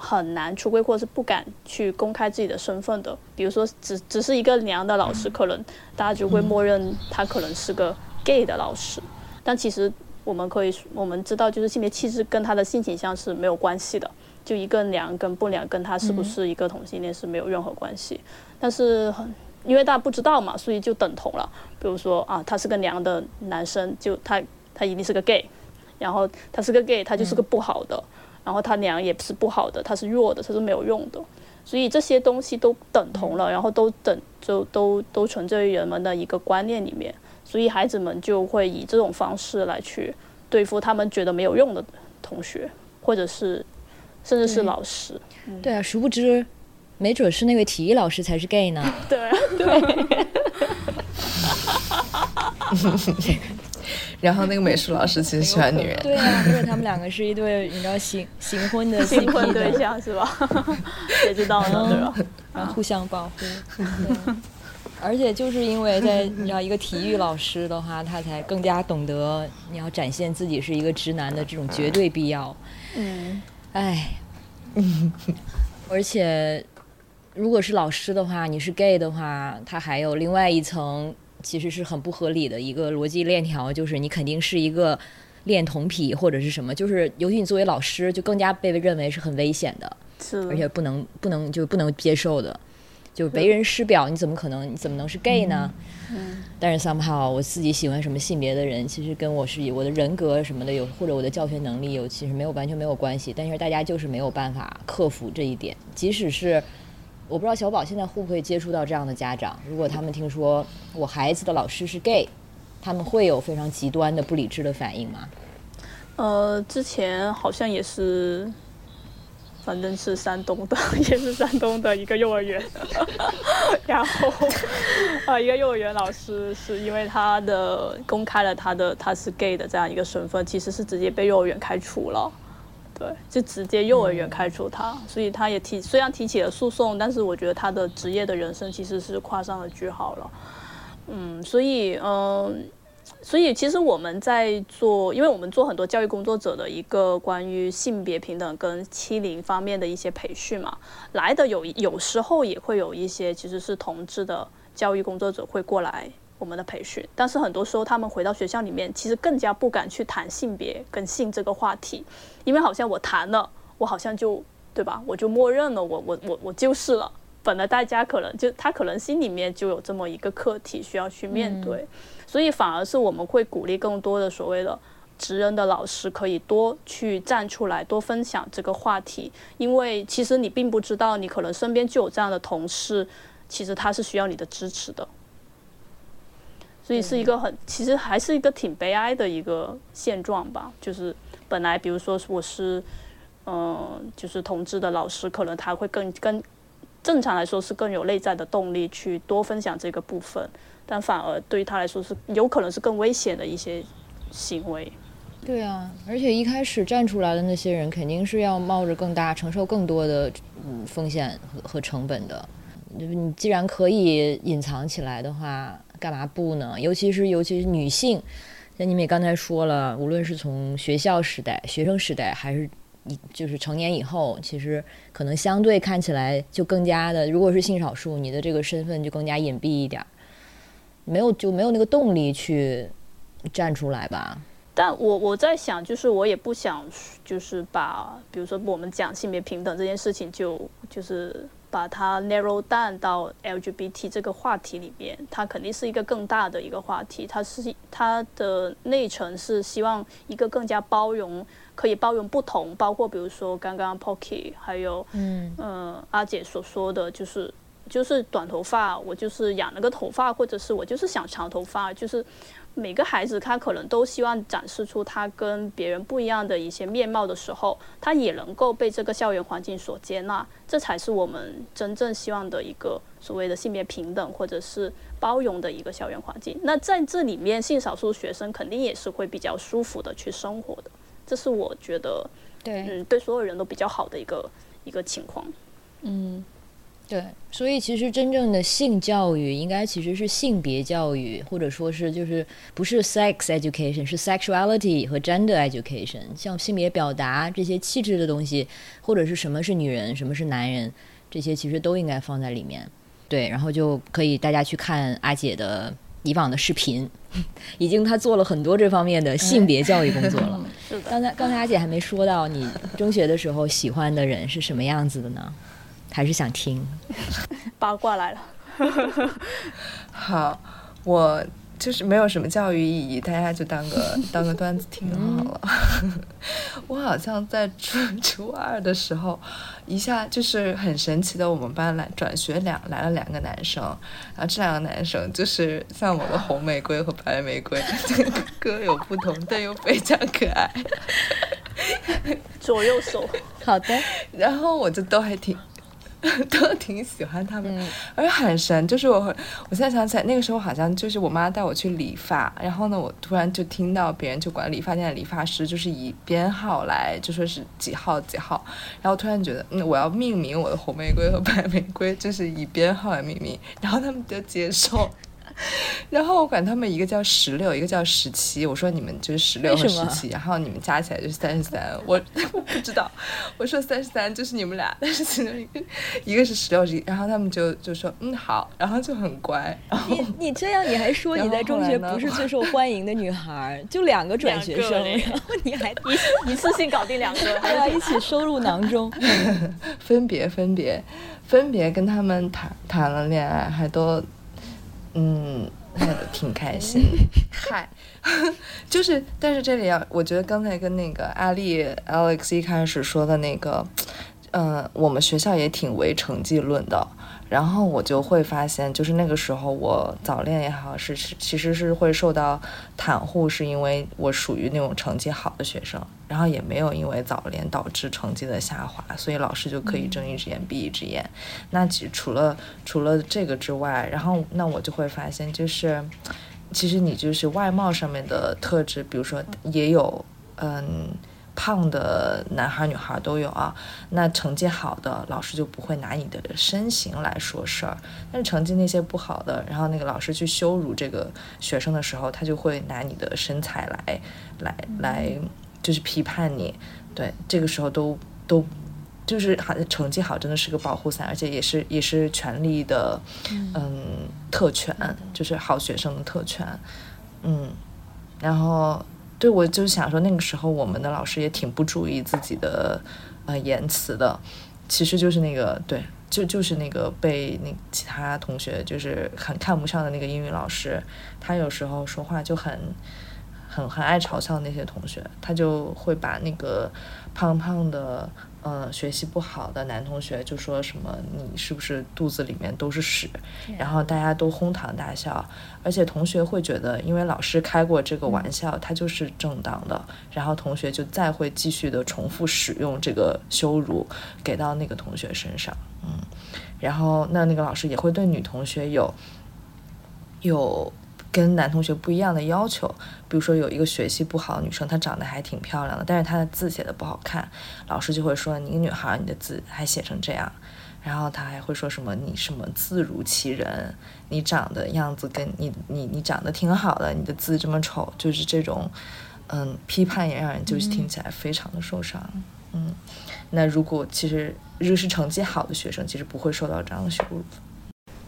很难出柜，或者是不敢去公开自己的身份的。比如说，只只是一个娘的老师，可能大家就会默认他可能是个 gay 的老师，但其实我们可以我们知道，就是性别气质跟他的性倾向是没有关系的，就一个娘跟不娘跟他是不是一个同性恋是没有任何关系。但是因为大家不知道嘛，所以就等同了。比如说啊，他是个娘的男生，就他他一定是个 gay，然后他是个 gay，他就是个不好的。然后他娘也是不好的，他是弱的，他是没有用的，所以这些东西都等同了，然后都等就都都存在于人们的一个观念里面，所以孩子们就会以这种方式来去对付他们觉得没有用的同学，或者是甚至是老师。对啊，殊不知，没准是那位体育老师才是 gay 呢。对 <laughs> 对。<laughs> 然后那个美术老师其实喜欢女人，对啊，因为他们两个是一对，你知道新新婚的新婚对象是吧？<laughs> 谁知道呢？对吧？然后互相保护，而且就是因为在你知道一个体育老师的话，他才更加懂得你要展现自己是一个直男的这种绝对必要。嗯，哎，而且如果是老师的话，你是 gay 的话，他还有另外一层。其实是很不合理的一个逻辑链条，就是你肯定是一个恋童癖或者是什么，就是尤其你作为老师，就更加被认为是很危险的，而且不能不能就不能接受的，就为人师表，你怎么可能你怎么能是 gay 呢？嗯，但是 somehow 我自己喜欢什么性别的人，其实跟我是我的人格什么的有，或者我的教学能力有，其实没有完全没有关系，但是大家就是没有办法克服这一点，即使是。我不知道小宝现在会不会接触到这样的家长。如果他们听说我孩子的老师是 gay，他们会有非常极端的不理智的反应吗？呃，之前好像也是，反正是山东的，<laughs> 也是山东的一个幼儿园。<laughs> 然后，啊，<laughs> 一个幼儿园老师是因为他的公开了他的他是 gay 的这样一个身份，其实是直接被幼儿园开除了。对，就直接幼儿园开除他，所以他也提，虽然提起了诉讼，但是我觉得他的职业的人生其实是画上了句号了。嗯，所以，嗯，所以其实我们在做，因为我们做很多教育工作者的一个关于性别平等跟欺凌方面的一些培训嘛，来的有有时候也会有一些其实是同志的教育工作者会过来。我们的培训，但是很多时候他们回到学校里面，其实更加不敢去谈性别跟性这个话题，因为好像我谈了，我好像就对吧？我就默认了，我我我我就是了。本来大家可能就他可能心里面就有这么一个课题需要去面对，所以反而是我们会鼓励更多的所谓的职人的老师可以多去站出来，多分享这个话题，因为其实你并不知道，你可能身边就有这样的同事，其实他是需要你的支持的。所以是一个很，其实还是一个挺悲哀的一个现状吧。就是本来，比如说我是，嗯，就是同志的老师，可能他会更更正常来说是更有内在的动力去多分享这个部分，但反而对于他来说是有可能是更危险的一些行为。对啊，而且一开始站出来的那些人，肯定是要冒着更大、承受更多的嗯风险和和成本的。你既然可以隐藏起来的话。干嘛不呢？尤其是尤其是女性，像你们也刚才说了，无论是从学校时代、学生时代，还是你就是成年以后，其实可能相对看起来就更加的，如果是性少数，你的这个身份就更加隐蔽一点，没有就没有那个动力去站出来吧。但我我在想，就是我也不想，就是把比如说我们讲性别平等这件事情，就就是。把它 narrow down 到 LGBT 这个话题里面，它肯定是一个更大的一个话题。它是它的内层是希望一个更加包容，可以包容不同，包括比如说刚刚 Pocky 还有嗯嗯阿姐所说的就是就是短头发，我就是染了个头发，或者是我就是想长头发，就是。每个孩子他可能都希望展示出他跟别人不一样的一些面貌的时候，他也能够被这个校园环境所接纳，这才是我们真正希望的一个所谓的性别平等或者是包容的一个校园环境。那在这里面，性少数学生肯定也是会比较舒服的去生活的，这是我觉得，对，嗯，对所有人都比较好的一个一个情况，嗯。对，所以其实真正的性教育应该其实是性别教育，或者说是就是不是 sex education，是 sexuality 和 gender education。像性别表达这些气质的东西，或者是什么是女人，什么是男人，这些其实都应该放在里面。对，然后就可以大家去看阿姐的以往的视频，<laughs> 已经她做了很多这方面的性别教育工作了。<laughs> 是的，刚才刚才阿姐还没说到你中学的时候喜欢的人是什么样子的呢？还是想听？<laughs> 八卦来了。<laughs> 好，我就是没有什么教育意义，大家就当个 <laughs> 当个段子听好了。我好像在初初二的时候，一下就是很神奇的，我们班来转学两来了两个男生，然后这两个男生就是像我的红玫瑰和白玫瑰，各有不同，但又非常可爱。左右手，好的，然后我就都还挺。<laughs> 都挺喜欢他们，而且很神。就是我，我现在想起来，那个时候好像就是我妈带我去理发，然后呢，我突然就听到别人就管理发店的理发师就是以编号来，就说是几号几号，然后突然觉得，嗯，我要命名我的红玫瑰和白玫瑰，就是以编号来命名，然后他们就接受。<laughs> 然后我管他们一个叫十六，一个叫十七。我说你们就是十六和十七，然后你们加起来就是三十三。我 <laughs> 我不知道，我说三十三就是你们俩，但是其中一个一个是十六，然后他们就就说嗯好，然后就很乖。你你这样你还说你在中学不是最受欢迎的女孩，就两个转学生，然后 <laughs> 你还一一次性搞定两个，还要一起收入囊中，分别分别分别跟他们谈谈了恋爱，还都。嗯，挺开心。<laughs> 嗨，就是，但是这里要，我觉得刚才跟那个阿丽 Alex 一开始说的那个，嗯，我们学校也挺唯成绩论的。然后我就会发现，就是那个时候我早恋也好，是是其实是会受到袒护，是因为我属于那种成绩好的学生，然后也没有因为早恋导致成绩的下滑，所以老师就可以睁一只眼闭一只眼。那其实除了除了这个之外，然后那我就会发现，就是其实你就是外貌上面的特质，比如说也有嗯。胖的男孩女孩都有啊，那成绩好的老师就不会拿你的身形来说事儿，但是成绩那些不好的，然后那个老师去羞辱这个学生的时候，他就会拿你的身材来来来，就是批判你。对，这个时候都都就是好成绩好真的是个保护伞，而且也是也是权力的嗯特权，就是好学生的特权。嗯，然后。对，我就想说，那个时候我们的老师也挺不注意自己的呃言辞的，其实就是那个对，就就是那个被那其他同学就是很看不上的那个英语老师，他有时候说话就很很很爱嘲笑那些同学，他就会把那个胖胖的。嗯，学习不好的男同学就说什么你是不是肚子里面都是屎，然后大家都哄堂大笑，而且同学会觉得，因为老师开过这个玩笑，他就是正当的，然后同学就再会继续的重复使用这个羞辱给到那个同学身上，嗯，然后那那个老师也会对女同学有有。跟男同学不一样的要求，比如说有一个学习不好的女生，她长得还挺漂亮的，但是她的字写的不好看，老师就会说你女孩，你的字还写成这样，然后他还会说什么你什么字如其人，你长的样子跟你你你长得挺好的，你的字这么丑，就是这种，嗯，批判也让人就是听起来非常的受伤，嗯，那如果其实如果是成绩好的学生，其实不会受到这样的羞辱。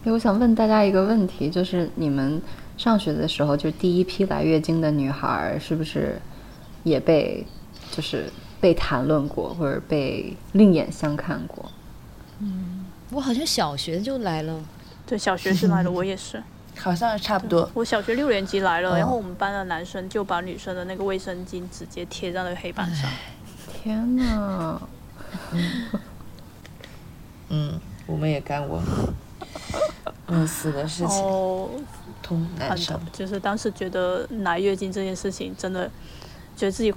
我想问大家一个问题，就是你们。上学的时候，就第一批来月经的女孩，是不是也被就是被谈论过，或者被另眼相看过？嗯，我好像小学就来了，对，小学是来了，我也是，<laughs> 好像差不多。我小学六年级来了，然后我们班的男生就把女生的那个卫生巾直接贴在那个黑板上。天哪！嗯，我们也干过 <laughs> 类似的事情。很的，就是当时觉得来月经这件事情，真的觉得自己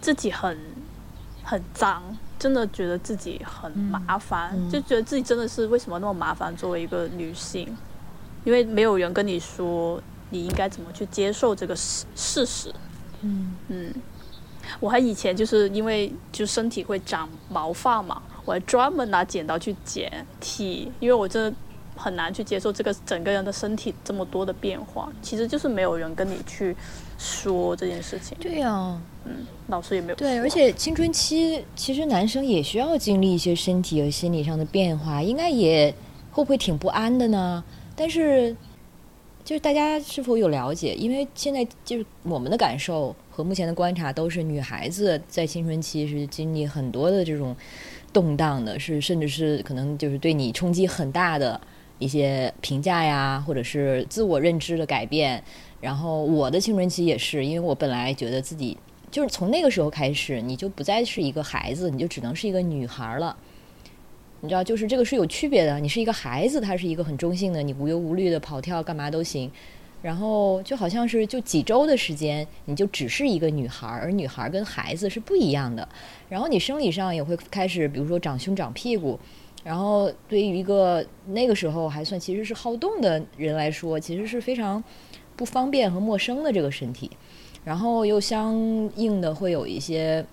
自己很很脏，真的觉得自己很麻烦，就觉得自己真的是为什么那么麻烦？作为一个女性，因为没有人跟你说你应该怎么去接受这个事事实。嗯嗯，我还以前就是因为就身体会长毛发嘛，我还专门拿剪刀去剪剃，因为我真的。很难去接受这个整个人的身体这么多的变化，其实就是没有人跟你去说这件事情。对呀，嗯，老师也没有。对，而且青春期其实男生也需要经历一些身体和心理上的变化，应该也会不会挺不安的呢？但是就是大家是否有了解？因为现在就是我们的感受和目前的观察都是，女孩子在青春期是经历很多的这种动荡的，是甚至是可能就是对你冲击很大的一些评价呀，或者是自我认知的改变。然后我的青春期也是，因为我本来觉得自己就是从那个时候开始，你就不再是一个孩子，你就只能是一个女孩了。你知道，就是这个是有区别的。你是一个孩子，他是一个很中性的，你无忧无虑的跑跳干嘛都行。然后就好像是就几周的时间，你就只是一个女孩，而女孩跟孩子是不一样的。然后你生理上也会开始，比如说长胸长屁股。然后对于一个那个时候还算其实是好动的人来说，其实是非常不方便和陌生的这个身体。然后又相应的会有一些。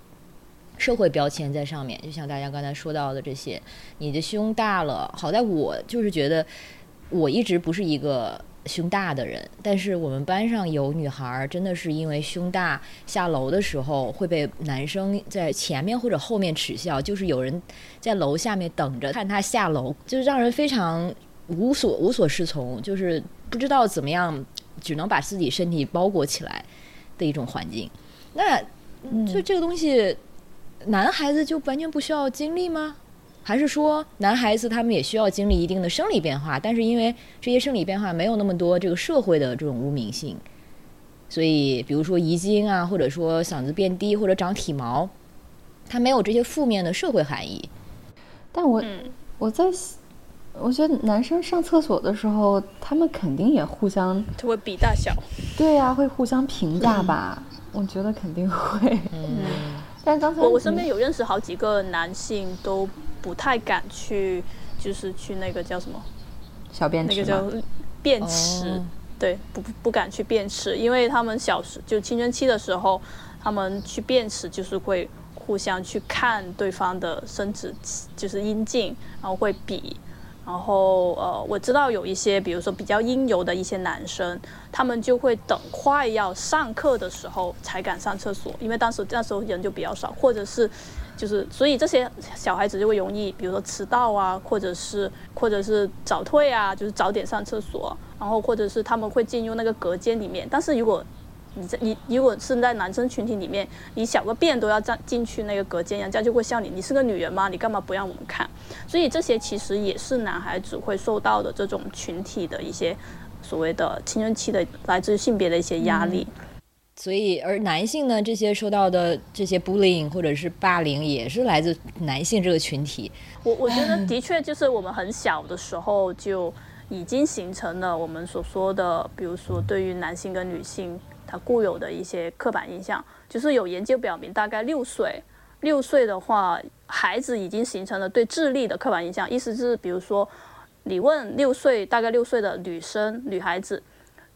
社会标签在上面，就像大家刚才说到的这些，你的胸大了。好在我就是觉得，我一直不是一个胸大的人，但是我们班上有女孩真的是因为胸大，下楼的时候会被男生在前面或者后面耻笑，就是有人在楼下面等着看她下楼，就是让人非常无所无所适从，就是不知道怎么样，只能把自己身体包裹起来的一种环境。那就这个东西。男孩子就完全不需要经历吗？还是说男孩子他们也需要经历一定的生理变化？但是因为这些生理变化没有那么多这个社会的这种污名性，所以比如说遗精啊，或者说嗓子变低或者长体毛，它没有这些负面的社会含义。但我我在我觉得男生上厕所的时候，他们肯定也互相他会比大小。对呀，会互相评价吧？我觉得肯定会。嗯。<laughs> 但刚才我我身边有认识好几个男性都不太敢去，就是去那个叫什么小便池，那个叫便池，对，不不敢去便池，因为他们小时就青春期的时候，他们去便池就是会互相去看对方的生殖器，就是阴茎，然后会比。然后呃，我知道有一些，比如说比较阴柔的一些男生，他们就会等快要上课的时候才敢上厕所，因为当时那时候人就比较少，或者是，就是所以这些小孩子就会容易，比如说迟到啊，或者是或者是早退啊，就是早点上厕所，然后或者是他们会进入那个隔间里面，但是如果你在你如果是在男生群体里面，你小个便都要站进去那个隔间，人家就会笑你，你是个女人吗？你干嘛不让我们看？所以这些其实也是男孩子会受到的这种群体的一些所谓的青春期的来自性别的一些压力。所以而男性呢，这些受到的这些 bullying 或者是霸凌，也是来自男性这个群体。我我觉得的确就是我们很小的时候就已经形成了我们所说的，比如说对于男性跟女性。他固有的一些刻板印象，就是有研究表明，大概六岁，六岁的话，孩子已经形成了对智力的刻板印象。意思是，比如说，你问六岁，大概六岁的女生、女孩子，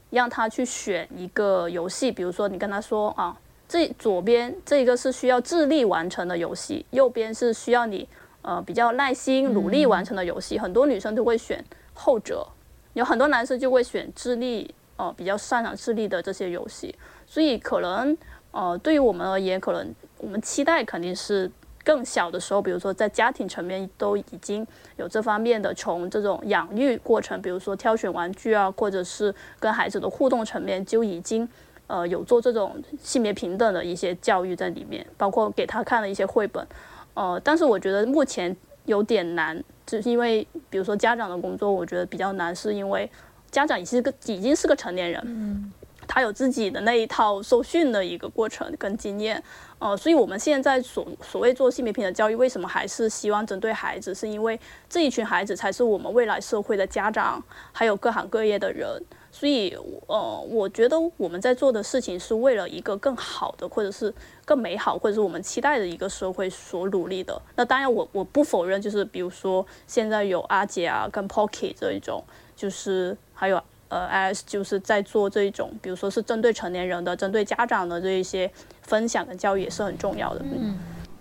让他去选一个游戏，比如说你跟他说啊，这左边这个是需要智力完成的游戏，右边是需要你呃比较耐心努力完成的游戏，很多女生都会选后者，有很多男生就会选智力。呃，比较擅长智力的这些游戏，所以可能呃，对于我们而言，可能我们期待肯定是更小的时候，比如说在家庭层面都已经有这方面的，从这种养育过程，比如说挑选玩具啊，或者是跟孩子的互动层面，就已经呃有做这种性别平等的一些教育在里面，包括给他看了一些绘本，呃，但是我觉得目前有点难，就是因为比如说家长的工作，我觉得比较难，是因为。家长已经是个已经是个成年人，嗯，他有自己的那一套受训的一个过程跟经验，呃，所以我们现在所所谓做性别平等教育，为什么还是希望针对孩子？是因为这一群孩子才是我们未来社会的家长，还有各行各业的人。所以，呃，我觉得我们在做的事情是为了一个更好的，或者是更美好，或者是我们期待的一个社会所努力的。那当然，我我不否认，就是比如说现在有阿姐啊跟 Pocky 这一种，就是。还有呃，S 就是在做这一种，比如说是针对成年人的、针对家长的这一些分享跟教育也是很重要的。嗯，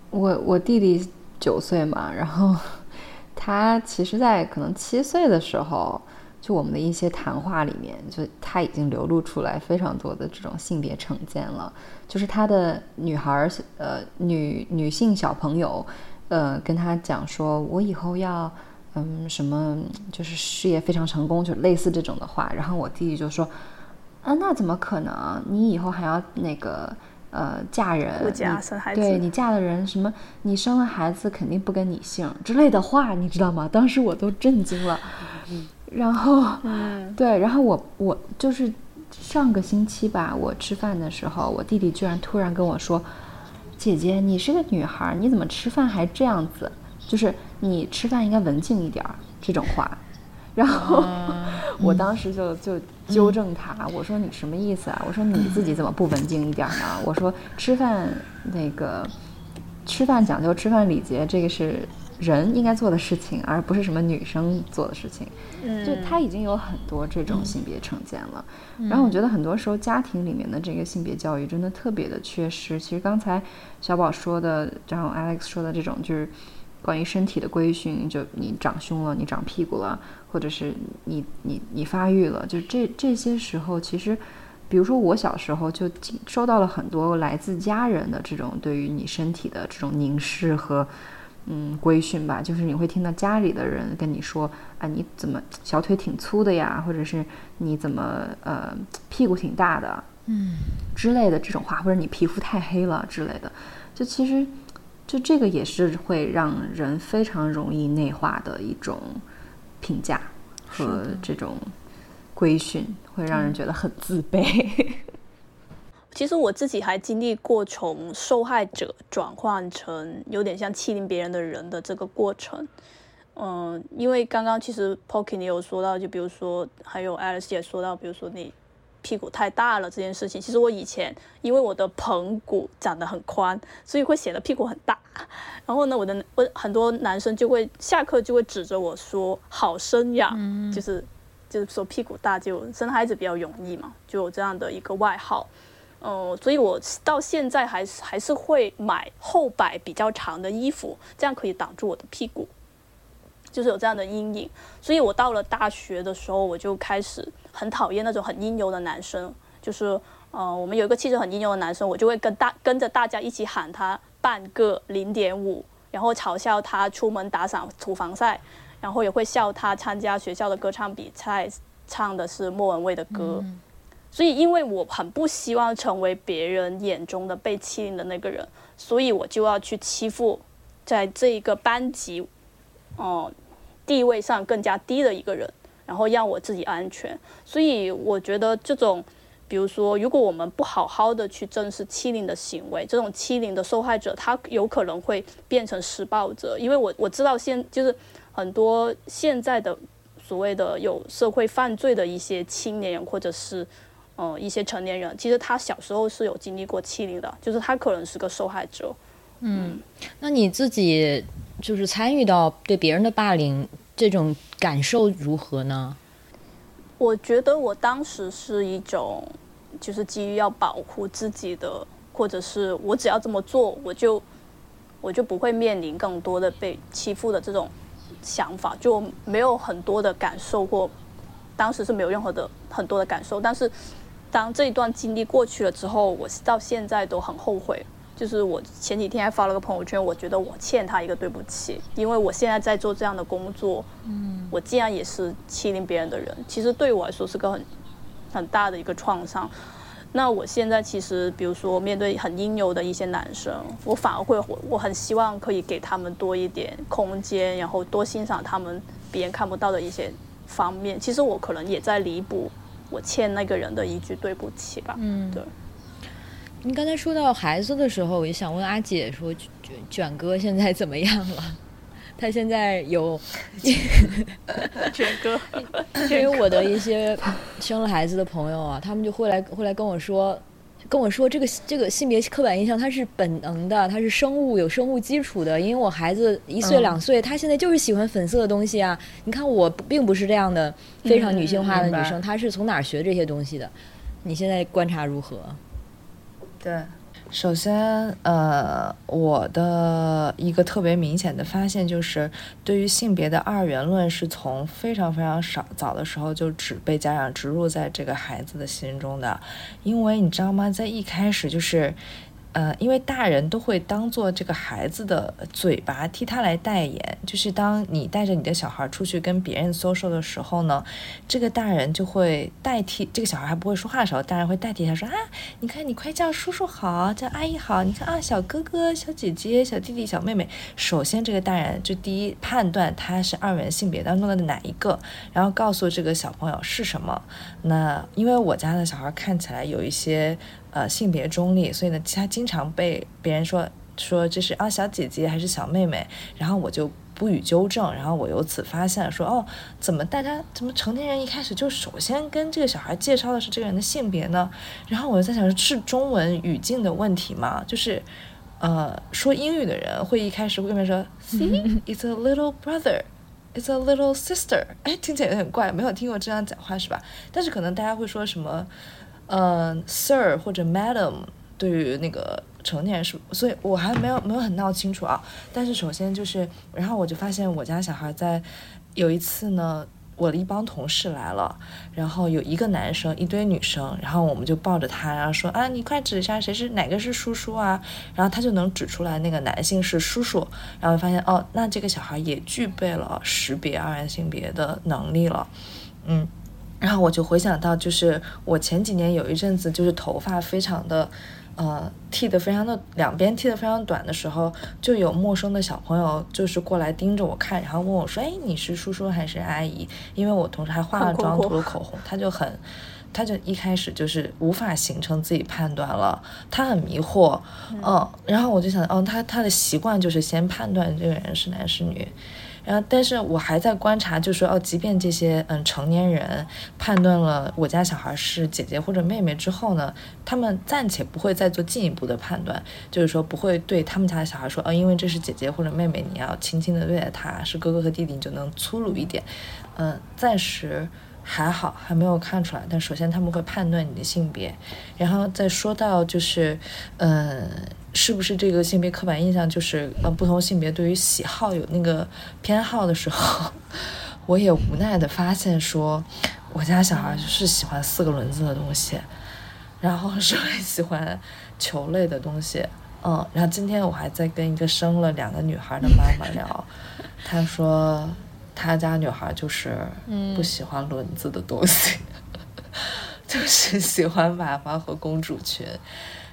我我弟弟九岁嘛，然后 <laughs> 他其实，在可能七岁的时候，就我们的一些谈话里面，就他已经流露出来非常多的这种性别成见了。就是他的女孩呃女女性小朋友，呃，跟他讲说，我以后要。嗯，什么就是事业非常成功，就类似这种的话。然后我弟弟就说，啊，那怎么可能？你以后还要那个呃嫁人，顾家生孩子，对你嫁的人什么，你生了孩子肯定不跟你姓之类的话，你知道吗？当时我都震惊了。然后，嗯，对，然后我我就是上个星期吧，我吃饭的时候，我弟弟居然突然跟我说：“姐姐，你是个女孩，你怎么吃饭还这样子？就是你吃饭应该文静一点儿。”这种话，<laughs> 然后我当时就就纠正他，我说：“你什么意思啊？我说你自己怎么不文静一点呢？<laughs> 我说吃饭那个吃饭讲究吃饭礼节，这个是。”人应该做的事情，而不是什么女生做的事情。嗯，就他已经有很多这种性别成见了。然后我觉得很多时候家庭里面的这个性别教育真的特别的缺失。其实刚才小宝说的，然后 Alex 说的这种，就是关于身体的规训，就你长胸了，你长屁股了，或者是你你你发育了，就这这些时候，其实，比如说我小时候就收到了很多来自家人的这种对于你身体的这种凝视和。嗯，规训吧，就是你会听到家里的人跟你说啊，你怎么小腿挺粗的呀，或者是你怎么呃屁股挺大的，嗯之类的这种话，或者你皮肤太黑了之类的，就其实就这个也是会让人非常容易内化的一种评价和这种规训，会让人觉得很自卑。<laughs> 其实我自己还经历过从受害者转换成有点像欺凌别人的人的这个过程。嗯，因为刚刚其实 Pocky 你有说到，就比如说还有 Alice 也说到，比如说你屁股太大了这件事情。其实我以前因为我的盆骨长得很宽，所以会显得屁股很大。然后呢，我的我很多男生就会下课就会指着我说好生养，就是就是说屁股大就生孩子比较容易嘛，就有这样的一个外号。嗯，所以我到现在还是还是会买后摆比较长的衣服，这样可以挡住我的屁股，就是有这样的阴影。所以我到了大学的时候，我就开始很讨厌那种很阴柔的男生，就是呃，我们有一个气质很阴柔的男生，我就会跟大跟着大家一起喊他半个零点五，然后嘲笑他出门打伞涂防晒，然后也会笑他参加学校的歌唱比赛唱的是莫文蔚的歌。所以，因为我很不希望成为别人眼中的被欺凌的那个人，所以我就要去欺负在这一个班级，哦，地位上更加低的一个人，然后让我自己安全。所以，我觉得这种，比如说，如果我们不好好的去正视欺凌的行为，这种欺凌的受害者，他有可能会变成施暴者。因为我我知道现就是很多现在的所谓的有社会犯罪的一些青年人，或者是。嗯，一些成年人其实他小时候是有经历过欺凌的，就是他可能是个受害者。嗯，那你自己就是参与到对别人的霸凌这种感受如何呢？我觉得我当时是一种，就是基于要保护自己的，或者是我只要这么做，我就我就不会面临更多的被欺负的这种想法，就没有很多的感受或当时是没有任何的很多的感受，但是。当这一段经历过去了之后，我到现在都很后悔。就是我前几天还发了个朋友圈，我觉得我欠他一个对不起，因为我现在在做这样的工作，嗯，我既然也是欺凌别人的人，其实对我来说是个很很大的一个创伤。那我现在其实，比如说面对很应有的一些男生，我反而会我我很希望可以给他们多一点空间，然后多欣赏他们别人看不到的一些方面。其实我可能也在弥补。我欠那个人的一句对不起吧。嗯，对。你刚才说到孩子的时候，我就想问阿姐说，卷卷哥现在怎么样了？他现在有卷哥，<laughs> 因为我的一些生了孩子的朋友啊，他们就会来会来跟我说。跟我说这个这个性别刻板印象它是本能的，它是生物有生物基础的。因为我孩子一岁两岁，他现在就是喜欢粉色的东西啊。你看我并不是这样的非常女性化的女生，她是从哪儿学这些东西的？你现在观察如何？对。首先，呃，我的一个特别明显的发现就是，对于性别的二元论是从非常非常少早的时候就只被家长植入在这个孩子的心中的，因为你知道吗，在一开始就是，呃，因为大人都会当做这个孩子的嘴巴替他来代言，就是当你带着你的小孩出去跟别人 social 的时候呢，这个大人就会代替这个小孩还不会说话的时候，大人会代替他说啊，你看你快叫叔叔好，叫阿姨好，你看啊小哥哥、小姐姐、小弟弟、小妹妹。首先这个大人就第一判断他是二元性别当中的哪一个，然后告诉这个小朋友是什么。那因为我家的小孩看起来有一些。呃，性别中立，所以呢，他经常被别人说说这是啊小姐姐还是小妹妹，然后我就不予纠正，然后我由此发现说哦，怎么大家怎么成年人一开始就首先跟这个小孩介绍的是这个人的性别呢？然后我就在想，是中文语境的问题吗？就是呃，说英语的人会一开始会跟别人说，See, it's a little brother, it's a little sister，哎，听起来有点怪，没有听过这样讲话是吧？但是可能大家会说什么？嗯，Sir 或者 Madam 对于那个成年人是，所以我还没有没有很闹清楚啊。但是首先就是，然后我就发现我家小孩在有一次呢，我的一帮同事来了，然后有一个男生，一堆女生，然后我们就抱着他，然后说啊，你快指一下谁是哪个是叔叔啊？然后他就能指出来那个男性是叔叔，然后发现哦，那这个小孩也具备了识别二元性别的能力了，嗯。然后我就回想到，就是我前几年有一阵子，就是头发非常的，呃，剃的非常的两边剃的非常短的时候，就有陌生的小朋友就是过来盯着我看，然后问我说：“哎，你是叔叔还是阿姨？”因为我同时还化了妆、涂了口红，他就很，他就一开始就是无法形成自己判断了，他很迷惑，嗯，然后我就想，哦，他他的习惯就是先判断这个人是男是女。然后，但是我还在观察，就说哦，即便这些嗯成年人判断了我家小孩是姐姐或者妹妹之后呢，他们暂且不会再做进一步的判断，就是说不会对他们家的小孩说，哦，因为这是姐姐或者妹妹，你要轻轻的对待他，是哥哥和弟弟你就能粗鲁一点，嗯，暂时还好，还没有看出来。但首先他们会判断你的性别，然后再说到就是，嗯。是不是这个性别刻板印象就是呃不同性别对于喜好有那个偏好的时候，<laughs> 我也无奈的发现说，我家小孩就是喜欢四个轮子的东西，然后是很喜欢球类的东西，嗯，然后今天我还在跟一个生了两个女孩的妈妈聊，她说她家女孩就是不喜欢轮子的东西，<laughs> 就是喜欢娃娃和公主裙。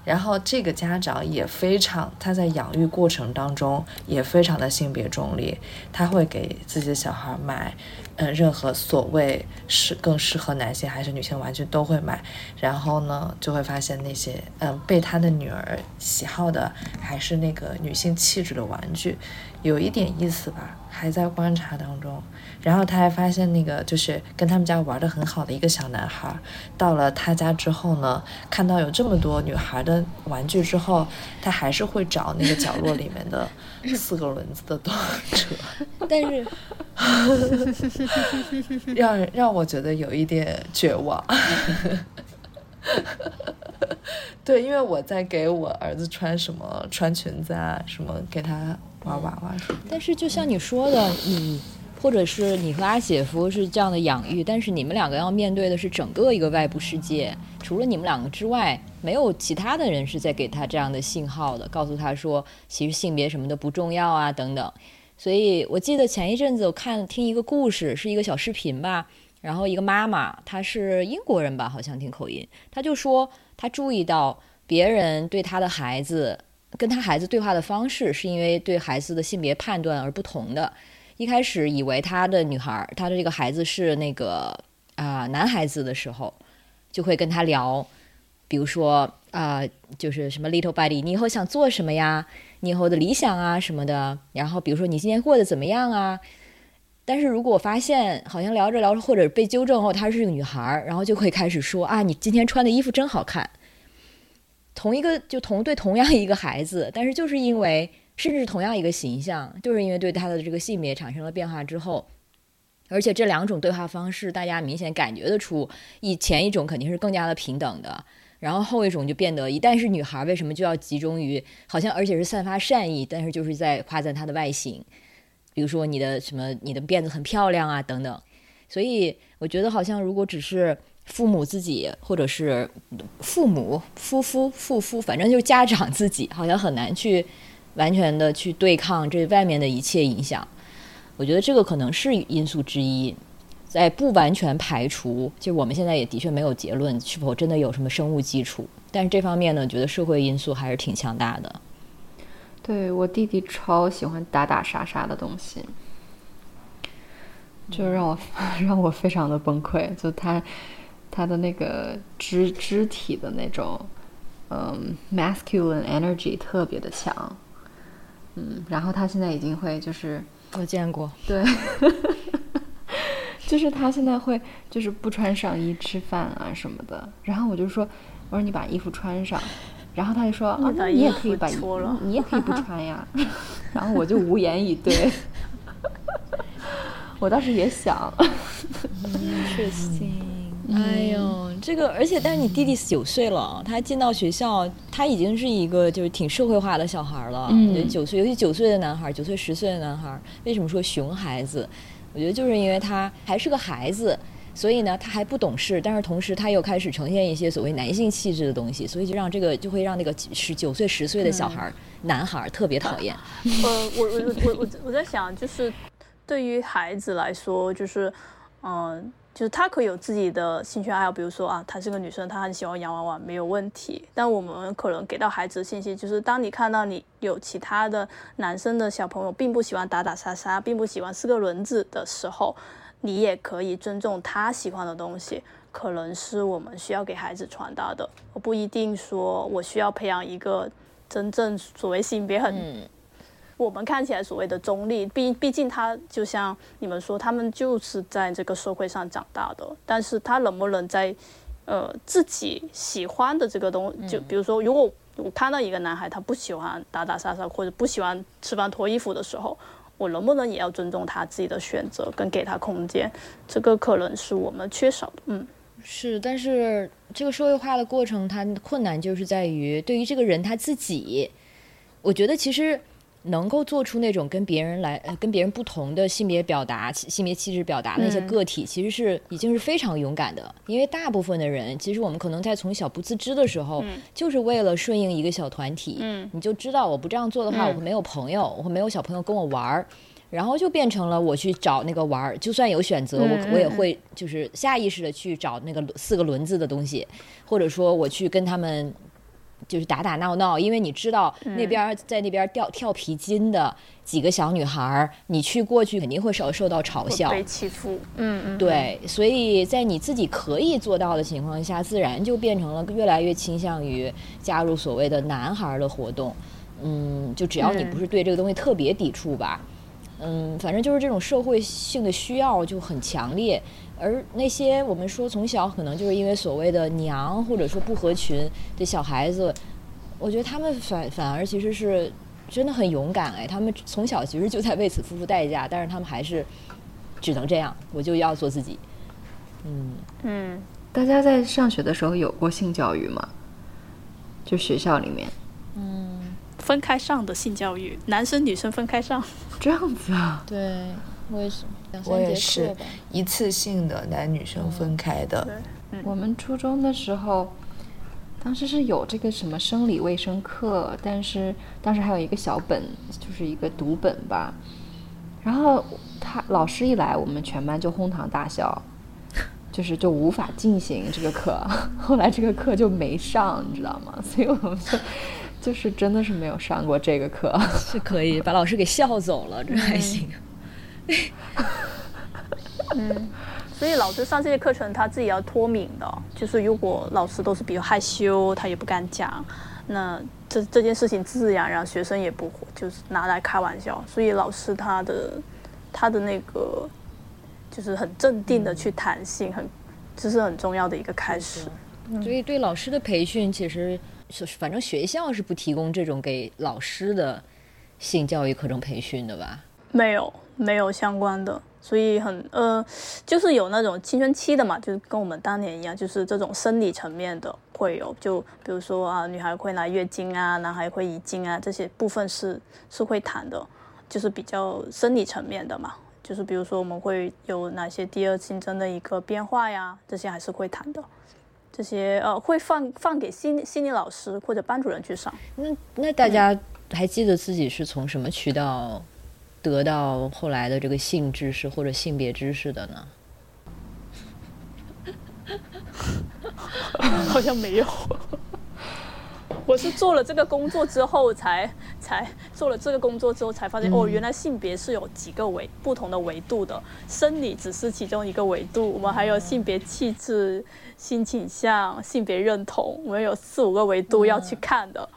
然后这个家长也非常，他在养育过程当中也非常的性别中立，他会给自己的小孩买，嗯，任何所谓是更适合男性还是女性玩具都会买。然后呢，就会发现那些嗯被他的女儿喜好的还是那个女性气质的玩具，有一点意思吧，还在观察当中。然后他还发现，那个就是跟他们家玩的很好的一个小男孩，到了他家之后呢，看到有这么多女孩的玩具之后，他还是会找那个角落里面的四个轮子的动车。但是，<laughs> 让让我觉得有一点绝望。<laughs> 对，因为我在给我儿子穿什么穿裙子啊，什么给他玩娃娃什么。但是就像你说的，你。或者是你和阿姐夫是这样的养育，但是你们两个要面对的是整个一个外部世界，除了你们两个之外，没有其他的人是在给他这样的信号的，告诉他说其实性别什么的不重要啊等等。所以我记得前一阵子我看听一个故事，是一个小视频吧，然后一个妈妈，她是英国人吧，好像听口音，她就说她注意到别人对她的孩子跟她孩子对话的方式，是因为对孩子的性别判断而不同的。一开始以为他的女孩，他的这个孩子是那个啊男孩子的时候，就会跟他聊，比如说啊，就是什么 little buddy，你以后想做什么呀？你以后的理想啊什么的。然后比如说你今天过得怎么样啊？但是如果发现好像聊着聊着，或者被纠正后她是个女孩儿，然后就会开始说啊，你今天穿的衣服真好看。同一个就同对同样一个孩子，但是就是因为。甚至同样一个形象，就是因为对他的这个性别产生了变化之后，而且这两种对话方式，大家明显感觉得出，以前一种肯定是更加的平等的，然后后一种就变得，一旦是女孩，为什么就要集中于好像而且是散发善意，但是就是在夸赞她的外形，比如说你的什么你的辫子很漂亮啊等等，所以我觉得好像如果只是父母自己，或者是父母、夫夫、妇夫，反正就是家长自己，好像很难去完全的去对抗这外面的一切影响。我觉得这个可能是因素之一，在不完全排除，就我们现在也的确没有结论是否真的有什么生物基础，但是这方面呢，觉得社会因素还是挺强大的。对我弟弟超喜欢打打杀杀的东西，就让我 <laughs> 让我非常的崩溃。就他他的那个肢肢体的那种嗯 masculine energy 特别的强，嗯，然后他现在已经会就是我见过，对，<laughs> 就是他现在会就是不穿上衣吃饭啊什么的，然后我就说我说你把衣服穿上。然后他就说啊，那你也可以把衣服，你也可以不穿呀。<laughs> 然后我就无言以对。<laughs> 我当时也想。确实，哎呦，这个，而且但是你弟弟九岁了，他进到学校，他已经是一个就是挺社会化的小孩了。嗯。九岁，尤其九岁的男孩，九岁十岁的男孩，为什么说熊孩子？我觉得就是因为他还是个孩子。所以呢，他还不懂事，但是同时他又开始呈现一些所谓男性气质的东西，所以就让这个就会让那个十九岁、十岁的小孩儿、男孩儿特别讨厌。呃，我我我我我在想，就是对于孩子来说，就是嗯，就是他可以有自己的兴趣爱好，比如说啊，她是个女生，她很喜欢洋娃娃，没有问题。但我们可能给到孩子的信息就是，当你看到你有其他的男生的小朋友并不喜欢打打杀杀，并不喜欢四个轮子的时候。你也可以尊重他喜欢的东西，可能是我们需要给孩子传达的。我不一定说我需要培养一个真正所谓性别很，我们看起来所谓的中立。毕毕竟他就像你们说，他们就是在这个社会上长大的。但是他能不能在呃自己喜欢的这个东，就比如说，如果我看到一个男孩他不喜欢打打杀杀或者不喜欢吃饭脱衣服的时候。我能不能也要尊重他自己的选择，跟给他空间？这个可能是我们缺少的。嗯，是，但是这个社会化的过程，它困难就是在于，对于这个人他自己，我觉得其实。能够做出那种跟别人来、跟别人不同的性别表达、性别气质表达那些个体，其实是已经是非常勇敢的。因为大部分的人，其实我们可能在从小不自知的时候，就是为了顺应一个小团体。嗯，你就知道我不这样做的话，我会没有朋友，我会没有小朋友跟我玩儿，然后就变成了我去找那个玩儿。就算有选择，我我也会就是下意识的去找那个四个轮子的东西，或者说我去跟他们。就是打打闹闹，因为你知道那边在那边跳跳皮筋的几个小女孩儿，你去过去肯定会受受到嘲笑、被欺负。嗯嗯，对，所以在你自己可以做到的情况下，自然就变成了越来越倾向于加入所谓的男孩的活动。嗯，就只要你不是对这个东西特别抵触吧，嗯，反正就是这种社会性的需要就很强烈。而那些我们说从小可能就是因为所谓的娘或者说不合群的小孩子，我觉得他们反反而其实是真的很勇敢哎，他们从小其实就在为此付出代价，但是他们还是只能这样，我就要做自己。嗯嗯，大家在上学的时候有过性教育吗？就学校里面？嗯，分开上的性教育，男生女生分开上，这样子啊？对。我也是，我也是一次性的男女生分开的。我们初中的时候，当时是有这个什么生理卫生课，但是当时还有一个小本，就是一个读本吧。然后他老师一来，我们全班就哄堂大笑，就是就无法进行这个课。<laughs> 后来这个课就没上，你知道吗？<laughs> 所以我们就就是真的是没有上过这个课。是可以把老师给笑走了，这还行。嗯，<laughs> 所以老师上这些课程，他自己要脱敏的。就是如果老师都是比较害羞，他也不敢讲，那这这件事情自然让学生也不就是拿来开玩笑。所以老师他的他的那个就是很镇定的去谈性，很这是很重要的一个开始。所以对老师的培训，其实是反正学校是不提供这种给老师的性教育课程培训的吧？没有。没有相关的，所以很呃，就是有那种青春期的嘛，就是跟我们当年一样，就是这种生理层面的会有，就比如说啊，女孩会来月经啊，男孩会遗精啊，这些部分是是会谈的，就是比较生理层面的嘛，就是比如说我们会有哪些第二性征的一个变化呀，这些还是会谈的。这些呃会放放给心心理老师或者班主任去上。那那大家还记得自己是从什么渠道得到后来的这个性知识或者性别知识的呢？<laughs> 好像没有。<laughs> 我是做了这个工作之后才才做了这个工作之后才发现哦，原来性别是有几个维不同的维度的，生理只是其中一个维度，我们还有性别气质、性倾向、性别认同，我们有四五个维度要去看的。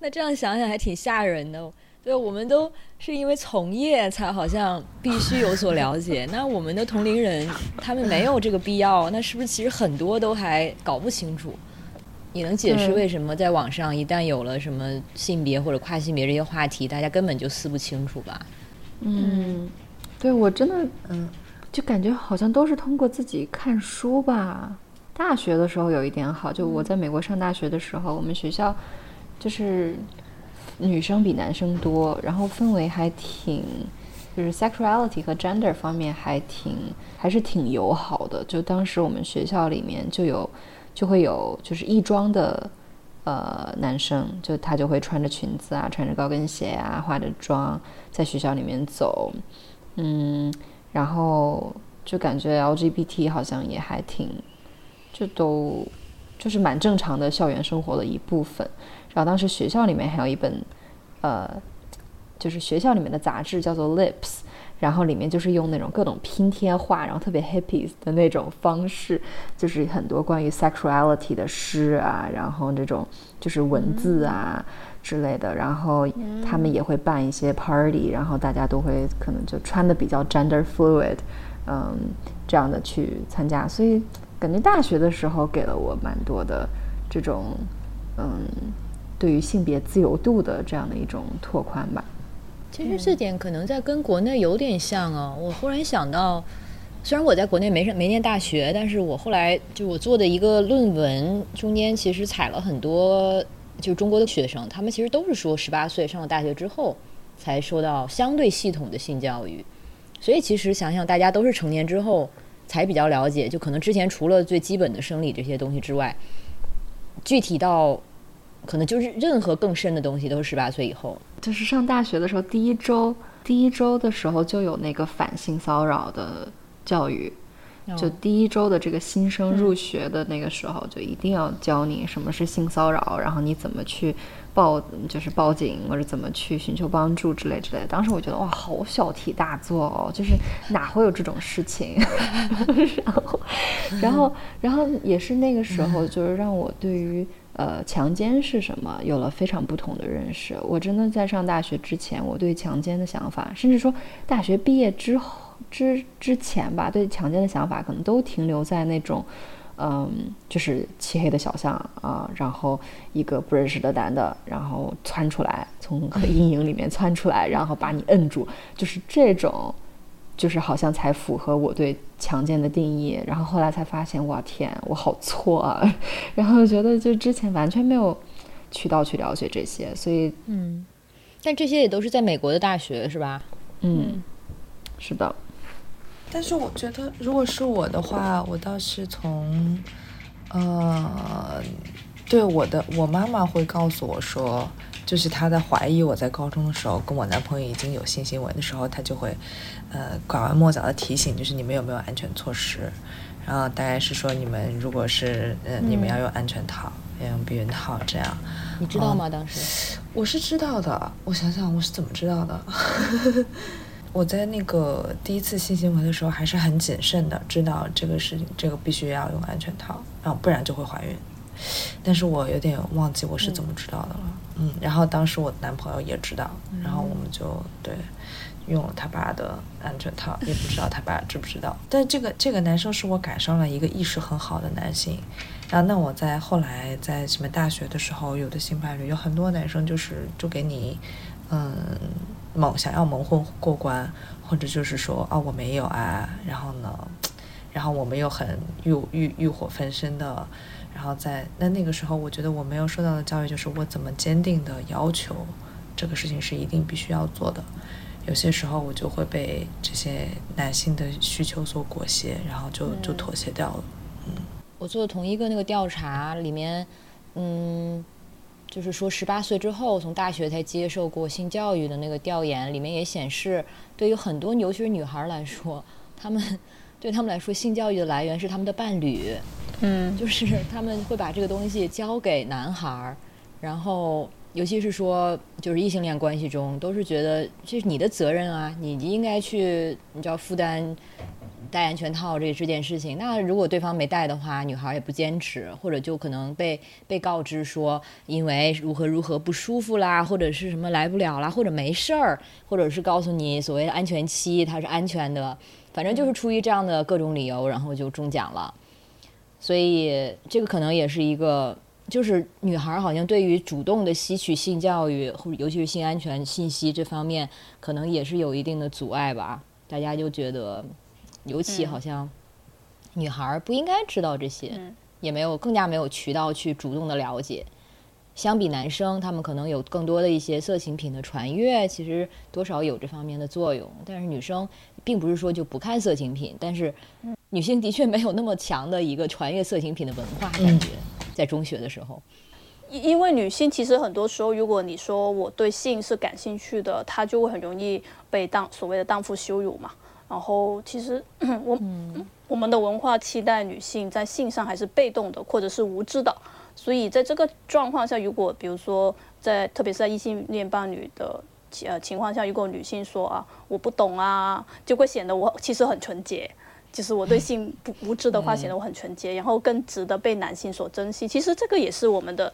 那这样想想还挺吓人的。对，我们都是因为从业才好像必须有所了解。<laughs> 那我们的同龄人他们没有这个必要，那是不是其实很多都还搞不清楚？你能解释为什么在网上一旦有了什么性别或者跨性别这些话题，大家根本就撕不清楚吧？嗯，对我真的嗯，就感觉好像都是通过自己看书吧。大学的时候有一点好，就我在美国上大学的时候，我们学校就是女生比男生多，然后氛围还挺，就是 sexuality 和 gender 方面还挺还是挺友好的。就当时我们学校里面就有。就会有就是异装的，呃，男生就他就会穿着裙子啊，穿着高跟鞋啊，化着妆在学校里面走，嗯，然后就感觉 LGBT 好像也还挺，就都就是蛮正常的校园生活的一部分。然后当时学校里面还有一本，呃，就是学校里面的杂志叫做 Lips。然后里面就是用那种各种拼贴画，然后特别 hippies 的那种方式，就是很多关于 sexuality 的诗啊，然后这种就是文字啊之类的。然后他们也会办一些 party，然后大家都会可能就穿的比较 gender fluid，嗯，这样的去参加。所以感觉大学的时候给了我蛮多的这种嗯，对于性别自由度的这样的一种拓宽吧。其实这点可能在跟国内有点像哦。我忽然想到，虽然我在国内没上没念大学，但是我后来就我做的一个论文中间，其实采了很多就中国的学生，他们其实都是说十八岁上了大学之后才受到相对系统的性教育。所以其实想想，大家都是成年之后才比较了解，就可能之前除了最基本的生理这些东西之外，具体到。可能就是任何更深的东西都是十八岁以后。就是上大学的时候，第一周第一周的时候就有那个反性骚扰的教育，就第一周的这个新生入学的那个时候，就一定要教你什么是性骚扰，然后你怎么去报，就是报警或者怎么去寻求帮助之类之类的。当时我觉得哇，好小题大做哦，就是哪会有这种事情？<laughs> 然后，然后，然后也是那个时候，就是让我对于。呃，强奸是什么？有了非常不同的认识。我真的在上大学之前，我对强奸的想法，甚至说大学毕业之后之之前吧，对强奸的想法可能都停留在那种，嗯，就是漆黑的小巷啊，然后一个不认识的男的，然后窜出来，从 <laughs> 阴影里面窜出来，然后把你摁住，就是这种。就是好像才符合我对强健的定义，然后后来才发现，哇天，我好错啊！<laughs> 然后觉得就之前完全没有渠道去了解这些，所以嗯，但这些也都是在美国的大学是吧？嗯，是的。但是我觉得，如果是我的话，我倒是从呃，对我的我妈妈会告诉我说。就是她在怀疑我在高中的时候跟我男朋友已经有性行为的时候，她就会，呃，拐弯抹角的提醒，就是你们有没有安全措施？然后大概是说你们如果是，呃，你们要用安全套，要用避孕套这样。你知道吗？当时我是知道的。我想想我是怎么知道的。<laughs> 我在那个第一次性行为的时候还是很谨慎的，知道这个事情，这个必须要用安全套，然后不然就会怀孕。但是我有点忘记我是怎么知道的了。嗯，然后当时我男朋友也知道，然后我们就对用了他爸的安全套，也不知道他爸知不知道。但这个这个男生是我赶上了一个意识很好的男性。然后那我在后来在什么大学的时候，有的性伴侣有很多男生就是就给你嗯蒙想要蒙混过关，或者就是说啊我没有啊，然后呢，然后我们又很欲欲欲火焚身的。然后在那那个时候，我觉得我没有受到的教育就是我怎么坚定的要求这个事情是一定必须要做的。有些时候我就会被这些男性的需求所裹挟，然后就就妥协掉了。嗯，我做的同一个那个调查里面，嗯，就是说十八岁之后从大学才接受过性教育的那个调研里面也显示，对于很多尤其是女孩来说，她们对他们来说性教育的来源是他们的伴侣，嗯，就是他们会把这个东西交给男孩儿，然后。尤其是说，就是异性恋关系中，都是觉得这是你的责任啊，你应该去，你知道负担戴安全套这这件事情。那如果对方没戴的话，女孩也不坚持，或者就可能被被告知说，因为如何如何不舒服啦，或者是什么来不了啦，或者没事儿，或者是告诉你所谓的安全期它是安全的，反正就是出于这样的各种理由，然后就中奖了。所以这个可能也是一个。就是女孩好像对于主动的吸取性教育，或者尤其是性安全信息这方面，可能也是有一定的阻碍吧。大家就觉得，尤其好像女孩不应该知道这些，也没有更加没有渠道去主动的了解。相比男生，他们可能有更多的一些色情品的传阅，其实多少有这方面的作用。但是女生并不是说就不看色情品，但是女性的确没有那么强的一个传阅色情品的文化感觉。在中学的时候，因因为女性其实很多时候，如果你说我对性是感兴趣的，她就会很容易被当所谓的荡妇羞辱嘛。然后其实我我们的文化期待女性在性上还是被动的，或者是无知的。所以在这个状况下，如果比如说在特别是在异性恋伴侣的呃情况下，如果女性说啊我不懂啊，就会显得我其实很纯洁。就是我对性不无知的话，显得我很纯洁，然后更值得被男性所珍惜。其实这个也是我们的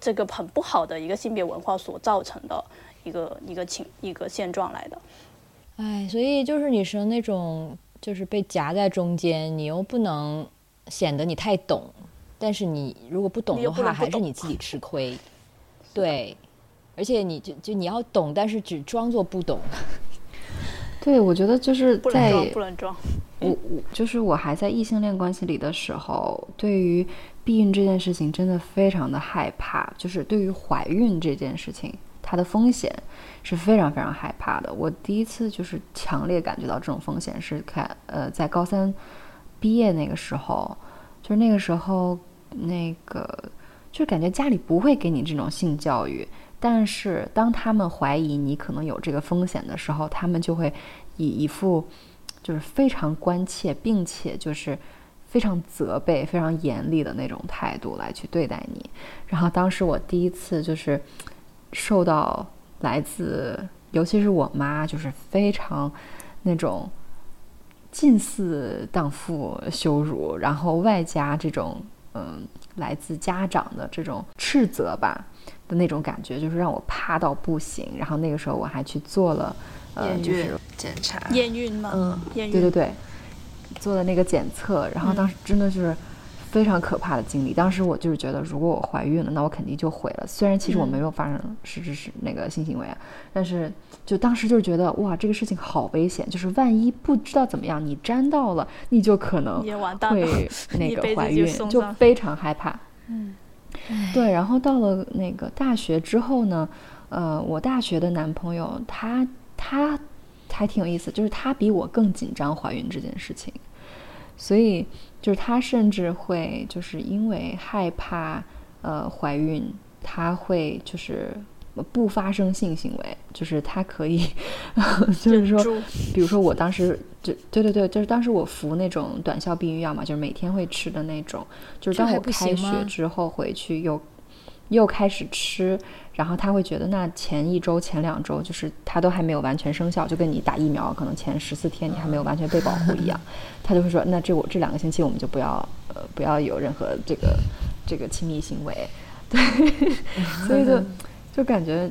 这个很不好的一个性别文化所造成的一个一个情一个现状来的。哎，所以就是女生那种就是被夹在中间，你又不能显得你太懂，但是你如果不懂的话，还是你自己吃亏。<laughs> 对，而且你就就你要懂，但是只装作不懂。<laughs> 对，我觉得就是在不能装。我我就是我还在异性恋关系里的时候，对于避孕这件事情真的非常的害怕。就是对于怀孕这件事情，它的风险是非常非常害怕的。我第一次就是强烈感觉到这种风险是看呃在高三毕业那个时候，就是那个时候那个就感觉家里不会给你这种性教育。但是当他们怀疑你可能有这个风险的时候，他们就会以一副就是非常关切，并且就是非常责备、非常严厉的那种态度来去对待你。然后当时我第一次就是受到来自，尤其是我妈，就是非常那种近似荡妇羞辱，然后外加这种嗯来自家长的这种斥责吧。的那种感觉，就是让我怕到不行。然后那个时候我还去做了，呃，就是检查验孕吗？嗯，对对对，做了那个检测。然后当时真的是非常可怕的经历。当时我就是觉得，如果我怀孕了，那我肯定就毁了。虽然其实我没有发生实质是那个性行为啊，但是就当时就是觉得，哇，这个事情好危险。就是万一不知道怎么样，你沾到了，你就可能会那个怀孕，就非常害怕。嗯。对，然后到了那个大学之后呢，呃，我大学的男朋友他他还挺有意思，就是他比我更紧张怀孕这件事情，所以就是他甚至会就是因为害怕呃怀孕，他会就是。不发生性行为，就是他可以，<laughs> 就是说，比如说我当时就对对对，就是当时我服那种短效避孕药嘛，就是每天会吃的那种，就是当我开学之后回去又又开始吃，然后他会觉得那前一周前两周就是他都还没有完全生效，就跟你打疫苗可能前十四天你还没有完全被保护一样，<laughs> 他就会说那这我这两个星期我们就不要呃不要有任何这个这个亲密行为，对，<laughs> 所以就。就感觉，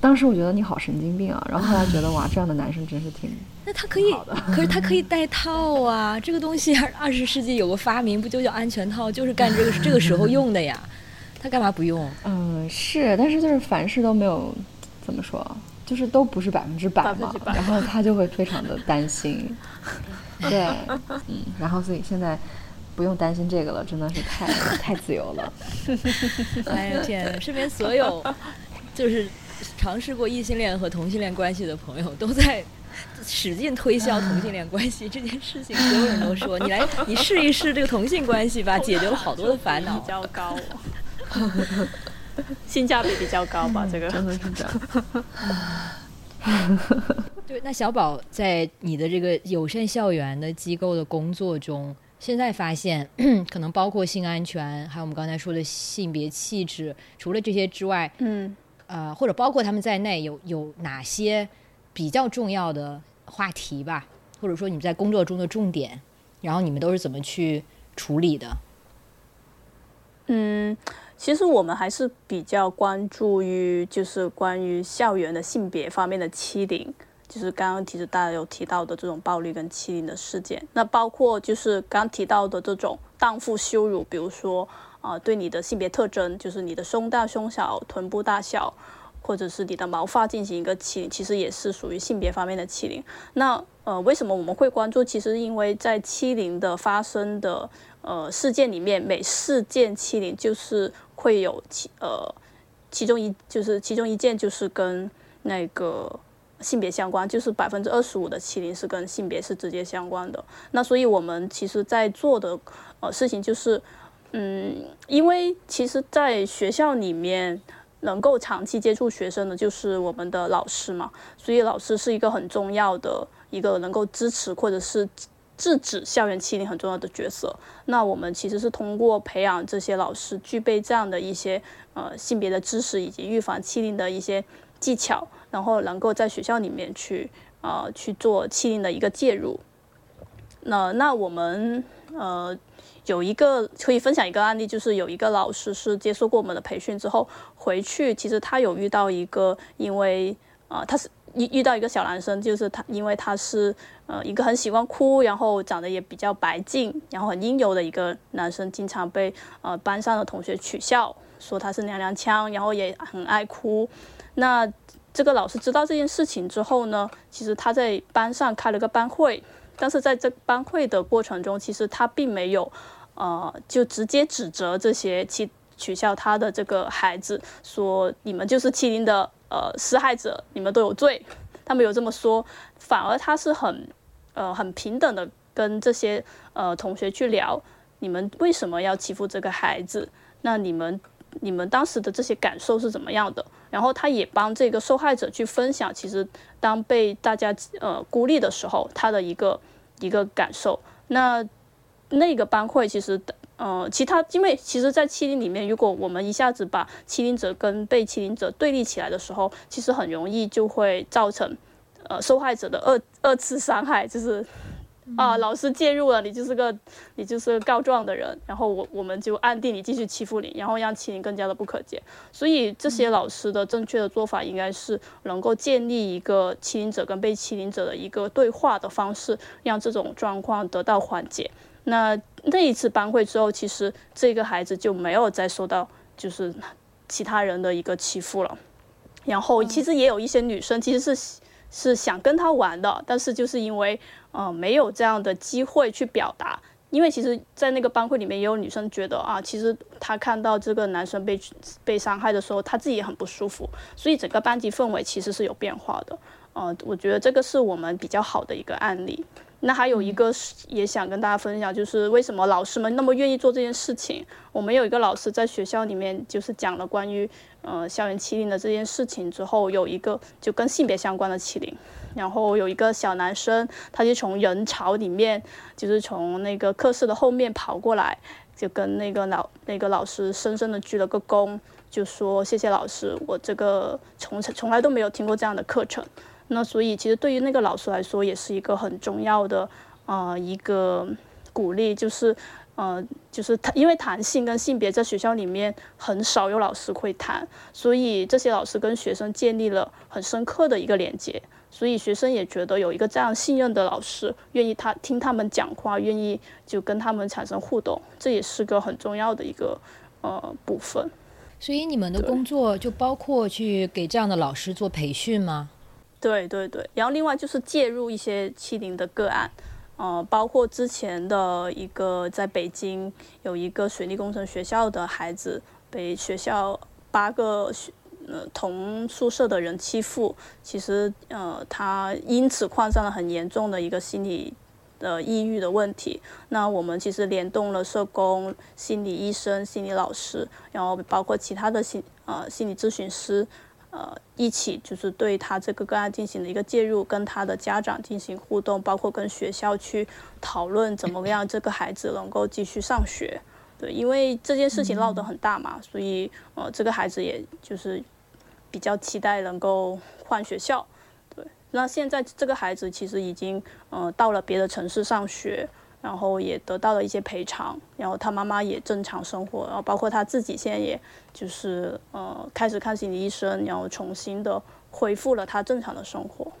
当时我觉得你好神经病啊，然后后来觉得哇，这样的男生真是挺 <laughs> 那他可以，可是他可以 <laughs> 戴套啊，这个东西二十世纪有个发明不就叫安全套，就是干这个这个时候用的呀，他干嘛不用？嗯，是，但是就是凡事都没有怎么说，就是都不是百分之百嘛，然后他就会非常的担心，<laughs> 对，嗯，然后所以现在。不用担心这个了，真的是太太自由了。哎呀天，身边所有就是尝试过异性恋和同性恋关系的朋友都在使劲推销同性恋关系这件事情，所有人都说你来，你试一试这个同性关系吧，解决了好多的烦恼。比较高，性价比比较高吧？这个真的是这样。<laughs> 对，那小宝在你的这个友善校园的机构的工作中，现在发现可能包括性安全，还有我们刚才说的性别气质，除了这些之外，嗯，呃，或者包括他们在内，有有哪些比较重要的话题吧？或者说你们在工作中的重点，然后你们都是怎么去处理的？嗯，其实我们还是比较关注于就是关于校园的性别方面的欺凌，就是刚刚其实大家有提到的这种暴力跟欺凌的事件，那包括就是刚提到的这种荡妇羞辱，比如说啊、对你的性别特征，就是你的胸大胸小、臀部大小，或者是你的毛发进行一个欺凌，其实也是属于性别方面的欺凌。那呃，为什么我们会关注？其实因为在欺凌的发生的呃事件里面，每事件欺凌就是会有其呃其中一就是其中一件就是跟那个性别相关，就是百分之二十五的欺凌是跟性别是直接相关的。那所以我们其实在做的呃事情就是，嗯，因为其实，在学校里面。能够长期接触学生的，就是我们的老师嘛，所以老师是一个很重要的一个能够支持或者是制止校园欺凌很重要的角色。那我们其实是通过培养这些老师具备这样的一些呃性别的知识以及预防欺凌的一些技巧，然后能够在学校里面去呃去做欺凌的一个介入。那那我们呃有一个可以分享一个案例，就是有一个老师是接受过我们的培训之后回去，其实他有遇到一个因为啊、呃他是遇遇到一个小男生，就是他因为他是呃一个很喜欢哭，然后长得也比较白净，然后很阴柔的一个男生，经常被呃班上的同学取笑，说他是娘娘腔，然后也很爱哭。那这个老师知道这件事情之后呢，其实他在班上开了个班会，但是在这班会的过程中，其实他并没有，呃，就直接指责这些欺取笑他的这个孩子，说你们就是欺凌的呃施害者，你们都有罪。他没有这么说，反而他是很呃很平等的跟这些呃同学去聊，你们为什么要欺负这个孩子？那你们你们当时的这些感受是怎么样的？然后他也帮这个受害者去分享，其实当被大家呃孤立的时候，他的一个一个感受。那那个班会其实呃，其他因为其实，在欺凌里面，如果我们一下子把欺凌者跟被欺凌者对立起来的时候，其实很容易就会造成呃受害者的二二次伤害，就是啊，老师介入了，你就是个你就是个告状的人，然后我我们就暗地里继续欺负你，然后让欺凌更加的不可解。所以这些老师的正确的做法应该是能够建立一个欺凌者跟被欺凌者的一个对话的方式，让这种状况得到缓解。那那一次班会之后，其实这个孩子就没有再受到就是其他人的一个欺负了。然后其实也有一些女生其实是是想跟他玩的，但是就是因为呃没有这样的机会去表达。因为其实，在那个班会里面，也有女生觉得啊，其实她看到这个男生被被伤害的时候，她自己也很不舒服，所以整个班级氛围其实是有变化的。呃，我觉得这个是我们比较好的一个案例。那还有一个是也想跟大家分享，就是为什么老师们那么愿意做这件事情。我们有一个老师在学校里面就是讲了关于呃校园欺凌的这件事情之后，有一个就跟性别相关的欺凌，然后有一个小男生，他就从人潮里面，就是从那个课室的后面跑过来，就跟那个老那个老师深深的鞠了个躬，就说谢谢老师，我这个从从来都没有听过这样的课程。那所以其实对于那个老师来说，也是一个很重要的呃一个鼓励，就是呃就是他，因为谈性跟性别在学校里面很少有老师会谈，所以这些老师跟学生建立了很深刻的一个连接，所以学生也觉得有一个这样信任的老师，愿意他听他们讲话，愿意就跟他们产生互动，这也是个很重要的一个呃部分。所以你们的工作就包括去给这样的老师做培训吗？对对对，然后另外就是介入一些欺凌的个案，呃，包括之前的一个在北京有一个水利工程学校的孩子被学校八个学呃同宿舍的人欺负，其实呃他因此患上了很严重的一个心理的抑郁的问题。那我们其实联动了社工、心理医生、心理老师，然后包括其他的心呃心理咨询师。呃，一起就是对他这个个案进行了一个介入，跟他的家长进行互动，包括跟学校去讨论怎么样这个孩子能够继续上学。对，因为这件事情闹得很大嘛，所以呃，这个孩子也就是比较期待能够换学校。对，那现在这个孩子其实已经呃到了别的城市上学。然后也得到了一些赔偿，然后他妈妈也正常生活，然后包括他自己现在也就是呃开始看心理医生，然后重新的恢复了他正常的生活。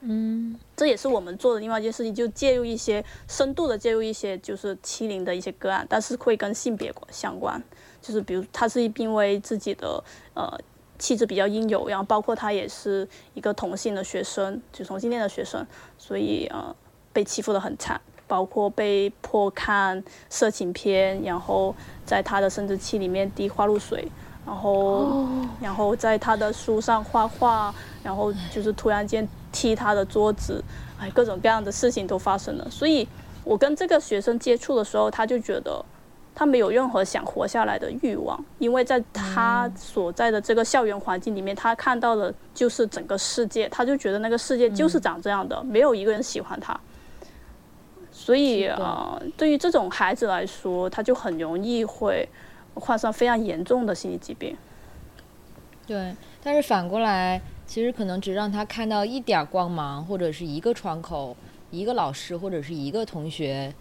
嗯，这也是我们做的另外一件事情，就介入一些深度的介入一些就是欺凌的一些个案，但是会跟性别相关，就是比如他是因为自己的呃气质比较阴柔，然后包括他也是一个同性的学生，就同性恋的学生，所以呃被欺负的很惨。包括被迫看色情片，然后在他的生殖器里面滴花露水，然后然后在他的书上画画，然后就是突然间踢他的桌子，哎，各种各样的事情都发生了。所以我跟这个学生接触的时候，他就觉得他没有任何想活下来的欲望，因为在他所在的这个校园环境里面，他看到的就是整个世界，他就觉得那个世界就是长这样的，没有一个人喜欢他。所以啊，对于这种孩子来说，他就很容易会患上非常严重的心理疾病。对，但是反过来，其实可能只让他看到一点光芒，或者是一个窗口，一个老师或者是一个同学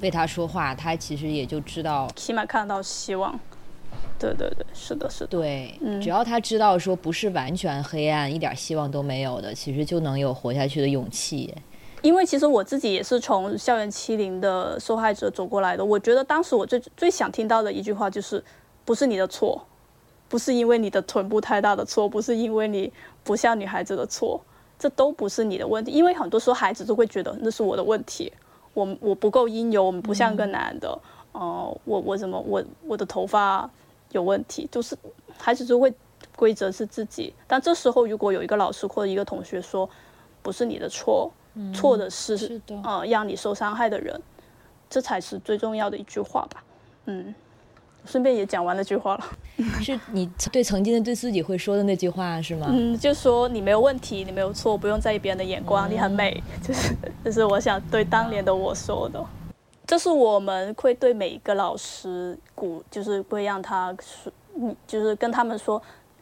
为他说话，他其实也就知道，起码看到希望。对对对，是的，是的。对，只要他知道说不是完全黑暗，一点希望都没有的，其实就能有活下去的勇气。因为其实我自己也是从校园欺凌的受害者走过来的，我觉得当时我最最想听到的一句话就是，不是你的错，不是因为你的臀部太大的错，不是因为你不像女孩子的错，这都不是你的问题。因为很多时候孩子都会觉得那是我的问题，我我不够阴柔，我们不像个男的，哦，我我怎么我我的头发有问题，就是孩子就会规则是自己。但这时候如果有一个老师或者一个同学说，不是你的错。错的是，呃，让你受伤害的人，这才是最重要的一句话吧。嗯，顺便也讲完那句话了。<laughs> 是你对曾经的对自己会说的那句话是吗？嗯，就说你没有问题，你没有错，不用在意别人的眼光，你很美。<laughs> 就是，这是我想对当年的我说的。这是我们会对每一个老师鼓，就是会让他说，你就是跟他们说，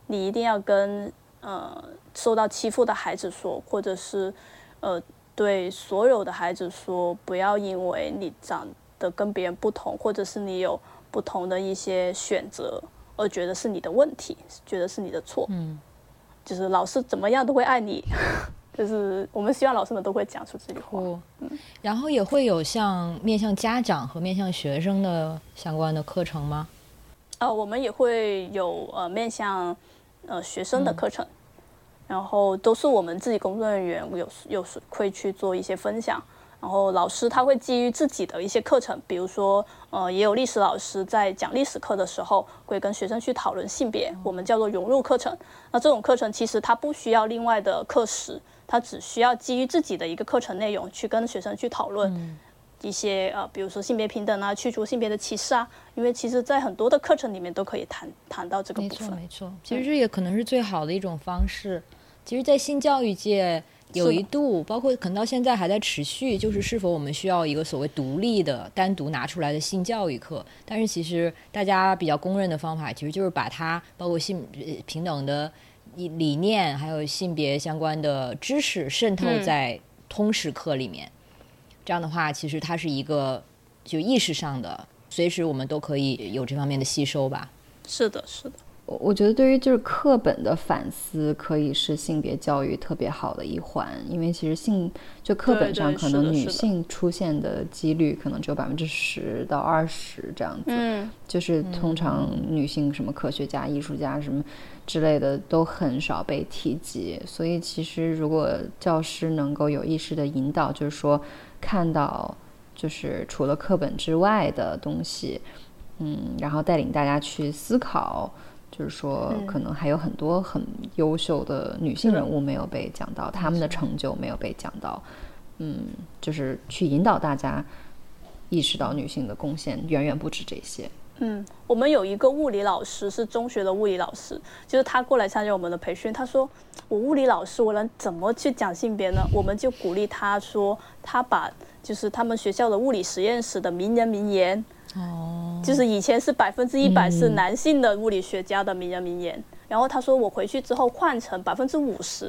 你一定要跟呃受到欺负的孩子说，或者是呃。对所有的孩子说，不要因为你长得跟别人不同，或者是你有不同的一些选择，而觉得是你的问题，觉得是你的错。嗯，就是老师怎么样都会爱你，就是我们希望老师们都会讲出这句话。嗯，然后也会有像面向家长和面向学生的相关的课程吗？呃，我们也会有呃面向呃学生的课程。然后都是我们自己工作人员有有时会去做一些分享，然后老师他会基于自己的一些课程，比如说呃也有历史老师在讲历史课的时候会跟学生去讨论性别，我们叫做融入课程。那这种课程其实它不需要另外的课时，它只需要基于自己的一个课程内容去跟学生去讨论一些呃比如说性别平等啊，去除性别的歧视啊，因为其实在很多的课程里面都可以谈谈到这个部分。没错没错，其实这也可能是最好的一种方式。其实，在性教育界有一度，包括可能到现在还在持续，就是是否我们需要一个所谓独立的、单独拿出来的性教育课。但是，其实大家比较公认的方法，其实就是把它包括性平等的理念，还有性别相关的知识渗透在通识课里面。这样的话，其实它是一个就意识上的，随时我们都可以有这方面的吸收吧。是的，是的。我我觉得对于就是课本的反思，可以是性别教育特别好的一环，因为其实性就课本上可能女性出现的几率可能只有百分之十到二十这样子，嗯，就是通常女性什么科学家、艺术家什么之类的都很少被提及，所以其实如果教师能够有意识的引导，就是说看到就是除了课本之外的东西，嗯，然后带领大家去思考。就是说可能还有很多很优秀的女性人物没有被讲到，她们的成就没有被讲到。嗯，就是去引导大家意识到女性的贡献远远不止这些。嗯，我们有一个物理老师是中学的物理老师，就是他过来参加我们的培训。他说：“我物理老师，我能怎么去讲性别呢？”我们就鼓励他说：“他把就是他们学校的物理实验室的名人名言，哦，就是以前是百分之一百是男性的物理学家的名人名言。”然后他说：“我回去之后换成百分之五十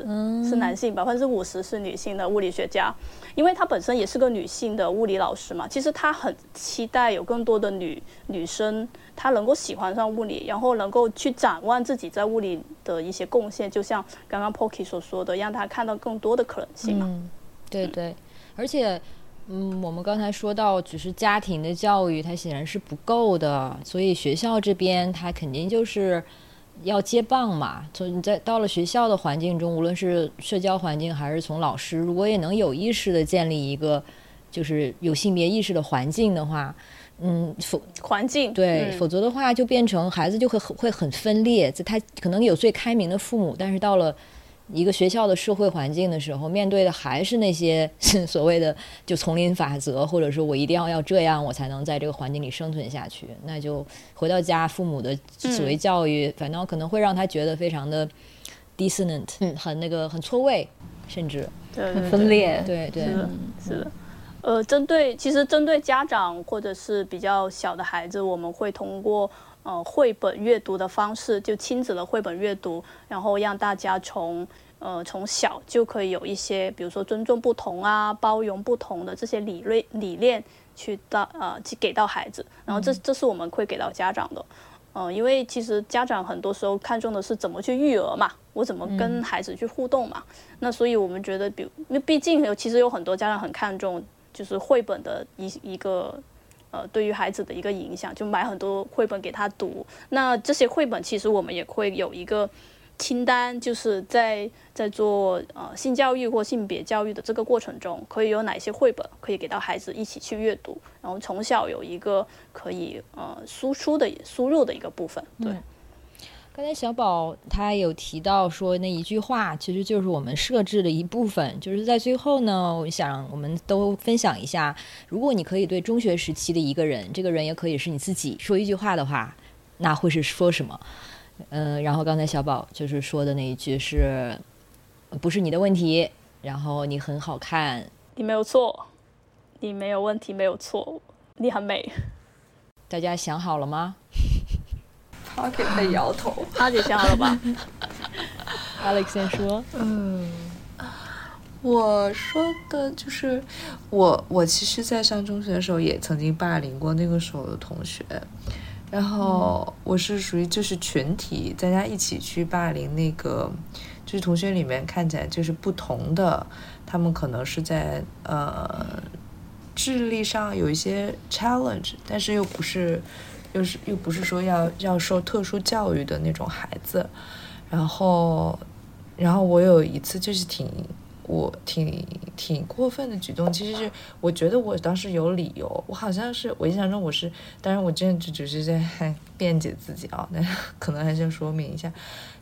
是男性，百分之五十是女性的物理学家，因为他本身也是个女性的物理老师嘛。其实他很期待有更多的女女生，她能够喜欢上物理，然后能够去展望自己在物理的一些贡献。就像刚刚 Pocky 所说的，让他看到更多的可能性嘛。对对，而且，嗯，我们刚才说到，只是家庭的教育，它显然是不够的，所以学校这边它肯定就是。要接棒嘛？从你在到了学校的环境中，无论是社交环境还是从老师，如果也能有意识的建立一个就是有性别意识的环境的话，嗯，否环境对，否则的话就变成孩子就会很会很分裂。在他可能有最开明的父母，但是到了。一个学校的社会环境的时候，面对的还是那些 <laughs> 所谓的就丛林法则，或者说我一定要要这样，我才能在这个环境里生存下去。那就回到家，父母的所谓教育，反倒可能会让他觉得非常的 dissonant，很那个很错位，甚至很分裂。对对，是的。呃，针对其实针对家长或者是比较小的孩子，我们会通过。呃，绘本阅读的方式，就亲子的绘本阅读，然后让大家从呃从小就可以有一些，比如说尊重不同啊，包容不同的这些理论理念去到呃去给到孩子，然后这这是我们会给到家长的，嗯，因为其实家长很多时候看重的是怎么去育儿嘛，我怎么跟孩子去互动嘛，那所以我们觉得，比因为毕竟有其实有很多家长很看重就是绘本的一一个。呃，对于孩子的一个影响，就买很多绘本给他读。那这些绘本其实我们也会有一个清单，就是在在做呃性教育或性别教育的这个过程中，可以有哪些绘本可以给到孩子一起去阅读，然后从小有一个可以呃输出的输入的一个部分，对。刚才小宝他有提到说那一句话，其实就是我们设置的一部分。就是在最后呢，我想我们都分享一下，如果你可以对中学时期的一个人，这个人也可以是你自己说一句话的话，那会是说什么？嗯，然后刚才小宝就是说的那一句是，不是你的问题，然后你很好看，你没有错，你没有问题，没有错，你很美。<laughs> 大家想好了吗？他给在摇头，他姐想好了吧？<laughs> Alex 先说。嗯，我说的就是我，我其实，在上中学的时候也曾经霸凌过那个时候的同学，然后我是属于就是群体，大家一起去霸凌那个，就是同学里面看起来就是不同的，他们可能是在呃智力上有一些 challenge，但是又不是。又是又不是说要要受特殊教育的那种孩子，然后，然后我有一次就是挺我挺挺过分的举动，其实是我觉得我当时有理由，我好像是我印象中我是，当然我真的就只是在 <laughs> 辩解自己啊，那可能还是要说明一下。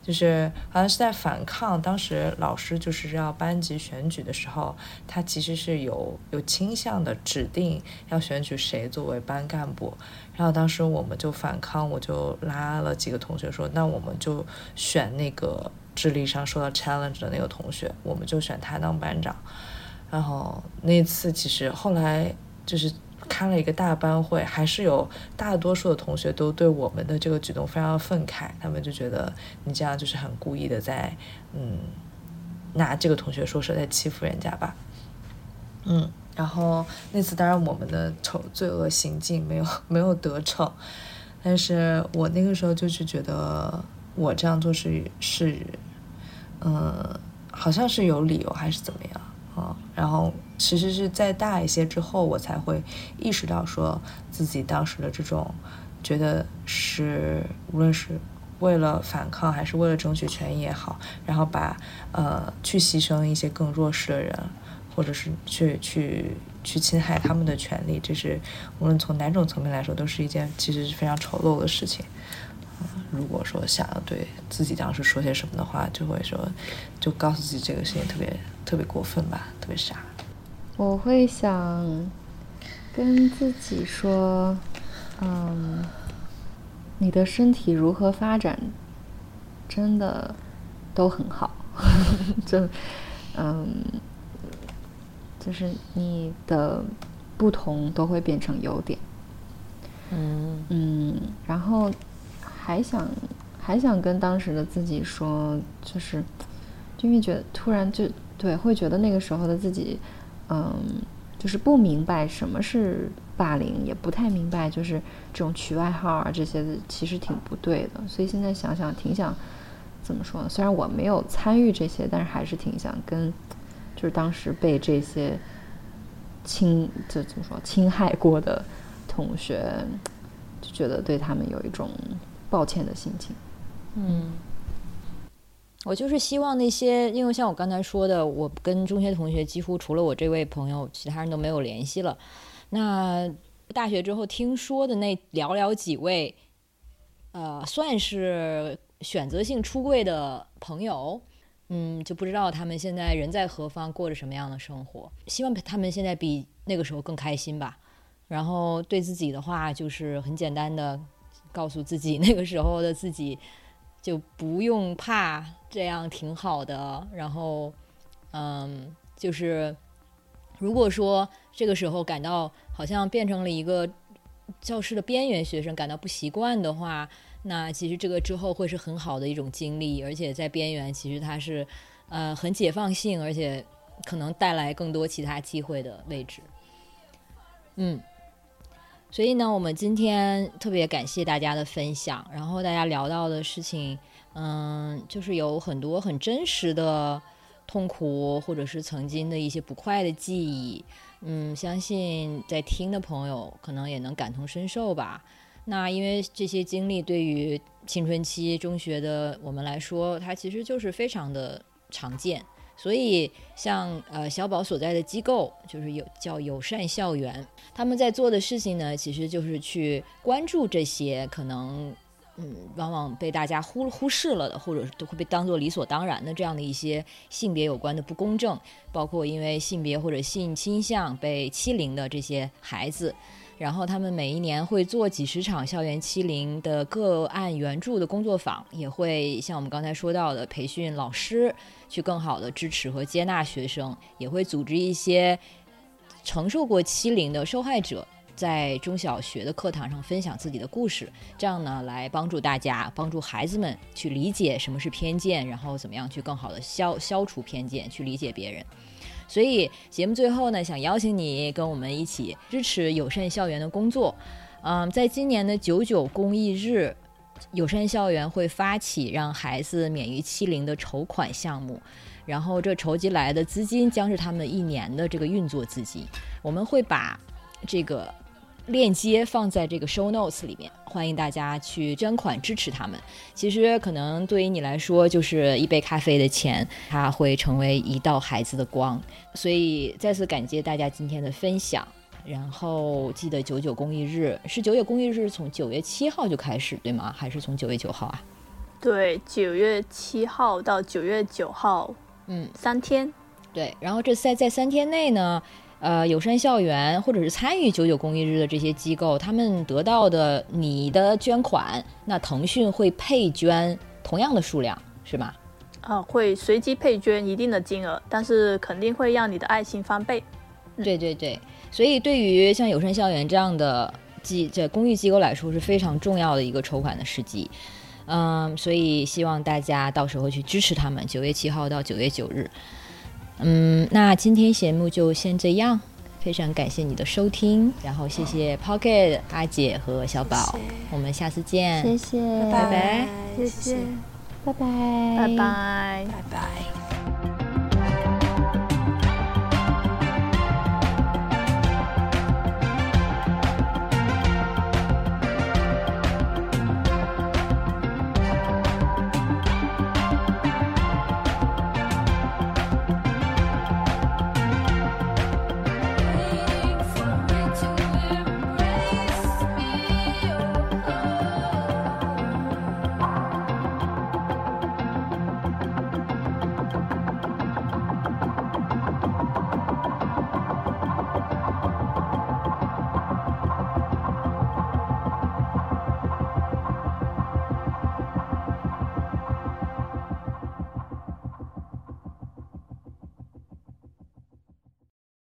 就是好像是在反抗，当时老师就是要班级选举的时候，他其实是有有倾向的指定要选举谁作为班干部，然后当时我们就反抗，我就拉了几个同学说，那我们就选那个智力上受到 challenge 的那个同学，我们就选他当班长，然后那次其实后来就是。开了一个大班会，还是有大多数的同学都对我们的这个举动非常愤慨，他们就觉得你这样就是很故意的在，嗯，拿这个同学说是在欺负人家吧，嗯，然后那次当然我们的丑罪恶行径没有没有得逞，但是我那个时候就是觉得我这样做是是，嗯，好像是有理由还是怎么样。啊，然后其实是再大一些之后，我才会意识到说自己当时的这种觉得是无论是为了反抗还是为了争取权益也好，然后把呃去牺牲一些更弱势的人，或者是去去去侵害他们的权利，这是无论从哪种层面来说都是一件其实是非常丑陋的事情。如果说想要对自己当时说些什么的话，就会说，就告诉自己这个事情特别特别过分吧，特别傻。我会想跟自己说，嗯，你的身体如何发展，真的都很好，<laughs> 就嗯，就是你的不同都会变成优点。嗯嗯，然后还想还想跟当时的自己说，就是因为觉得突然就对，会觉得那个时候的自己，嗯，就是不明白什么是霸凌，也不太明白就是这种取外号啊这些的，其实挺不对的。所以现在想想，挺想怎么说呢？虽然我没有参与这些，但是还是挺想跟，就是当时被这些侵，这怎么说侵害过的。同学就觉得对他们有一种抱歉的心情。嗯，我就是希望那些，因为像我刚才说的，我跟中学同学几乎除了我这位朋友，其他人都没有联系了。那大学之后听说的那寥寥几位，呃，算是选择性出柜的朋友，嗯，就不知道他们现在人在何方，过着什么样的生活。希望他们现在比那个时候更开心吧。然后对自己的话就是很简单的，告诉自己 <laughs> 那个时候的自己就不用怕，这样挺好的。然后，嗯，就是如果说这个时候感到好像变成了一个教室的边缘学生，感到不习惯的话，那其实这个之后会是很好的一种经历。而且在边缘，其实它是呃很解放性，而且可能带来更多其他机会的位置。嗯。所以呢，我们今天特别感谢大家的分享，然后大家聊到的事情，嗯，就是有很多很真实的痛苦，或者是曾经的一些不快的记忆，嗯，相信在听的朋友可能也能感同身受吧。那因为这些经历对于青春期中学的我们来说，它其实就是非常的常见。所以，像呃小宝所在的机构，就是有叫友善校园，他们在做的事情呢，其实就是去关注这些可能，嗯，往往被大家忽忽视了的，或者都会被当做理所当然的这样的一些性别有关的不公正，包括因为性别或者性倾向被欺凌的这些孩子。然后他们每一年会做几十场校园欺凌的个案援助的工作坊，也会像我们刚才说到的培训老师，去更好的支持和接纳学生，也会组织一些承受过欺凌的受害者在中小学的课堂上分享自己的故事，这样呢来帮助大家，帮助孩子们去理解什么是偏见，然后怎么样去更好的消消除偏见，去理解别人。所以节目最后呢，想邀请你跟我们一起支持友善校园的工作。嗯，在今年的九九公益日，友善校园会发起让孩子免于欺凌的筹款项目，然后这筹集来的资金将是他们一年的这个运作资金。我们会把这个。链接放在这个 show notes 里面，欢迎大家去捐款支持他们。其实可能对于你来说，就是一杯咖啡的钱，它会成为一道孩子的光。所以再次感谢大家今天的分享。然后记得九九公益日是九九公益日，从九月七号就开始，对吗？还是从九月九号啊？对，九月七号到九月九号，嗯，三天。对，然后这在在三天内呢。呃，友善校园或者是参与九九公益日的这些机构，他们得到的你的捐款，那腾讯会配捐同样的数量，是吗？啊，会随机配捐一定的金额，但是肯定会让你的爱心翻倍。对对对，所以对于像友善校园这样的机这公益机构来说是非常重要的一个筹款的时机。嗯，所以希望大家到时候去支持他们。九月七号到九月九日。嗯，那今天节目就先这样，非常感谢你的收听，然后谢谢 Pocket 阿姐和小宝，我们下次见，谢谢，拜拜，谢谢，拜拜，拜拜，拜拜。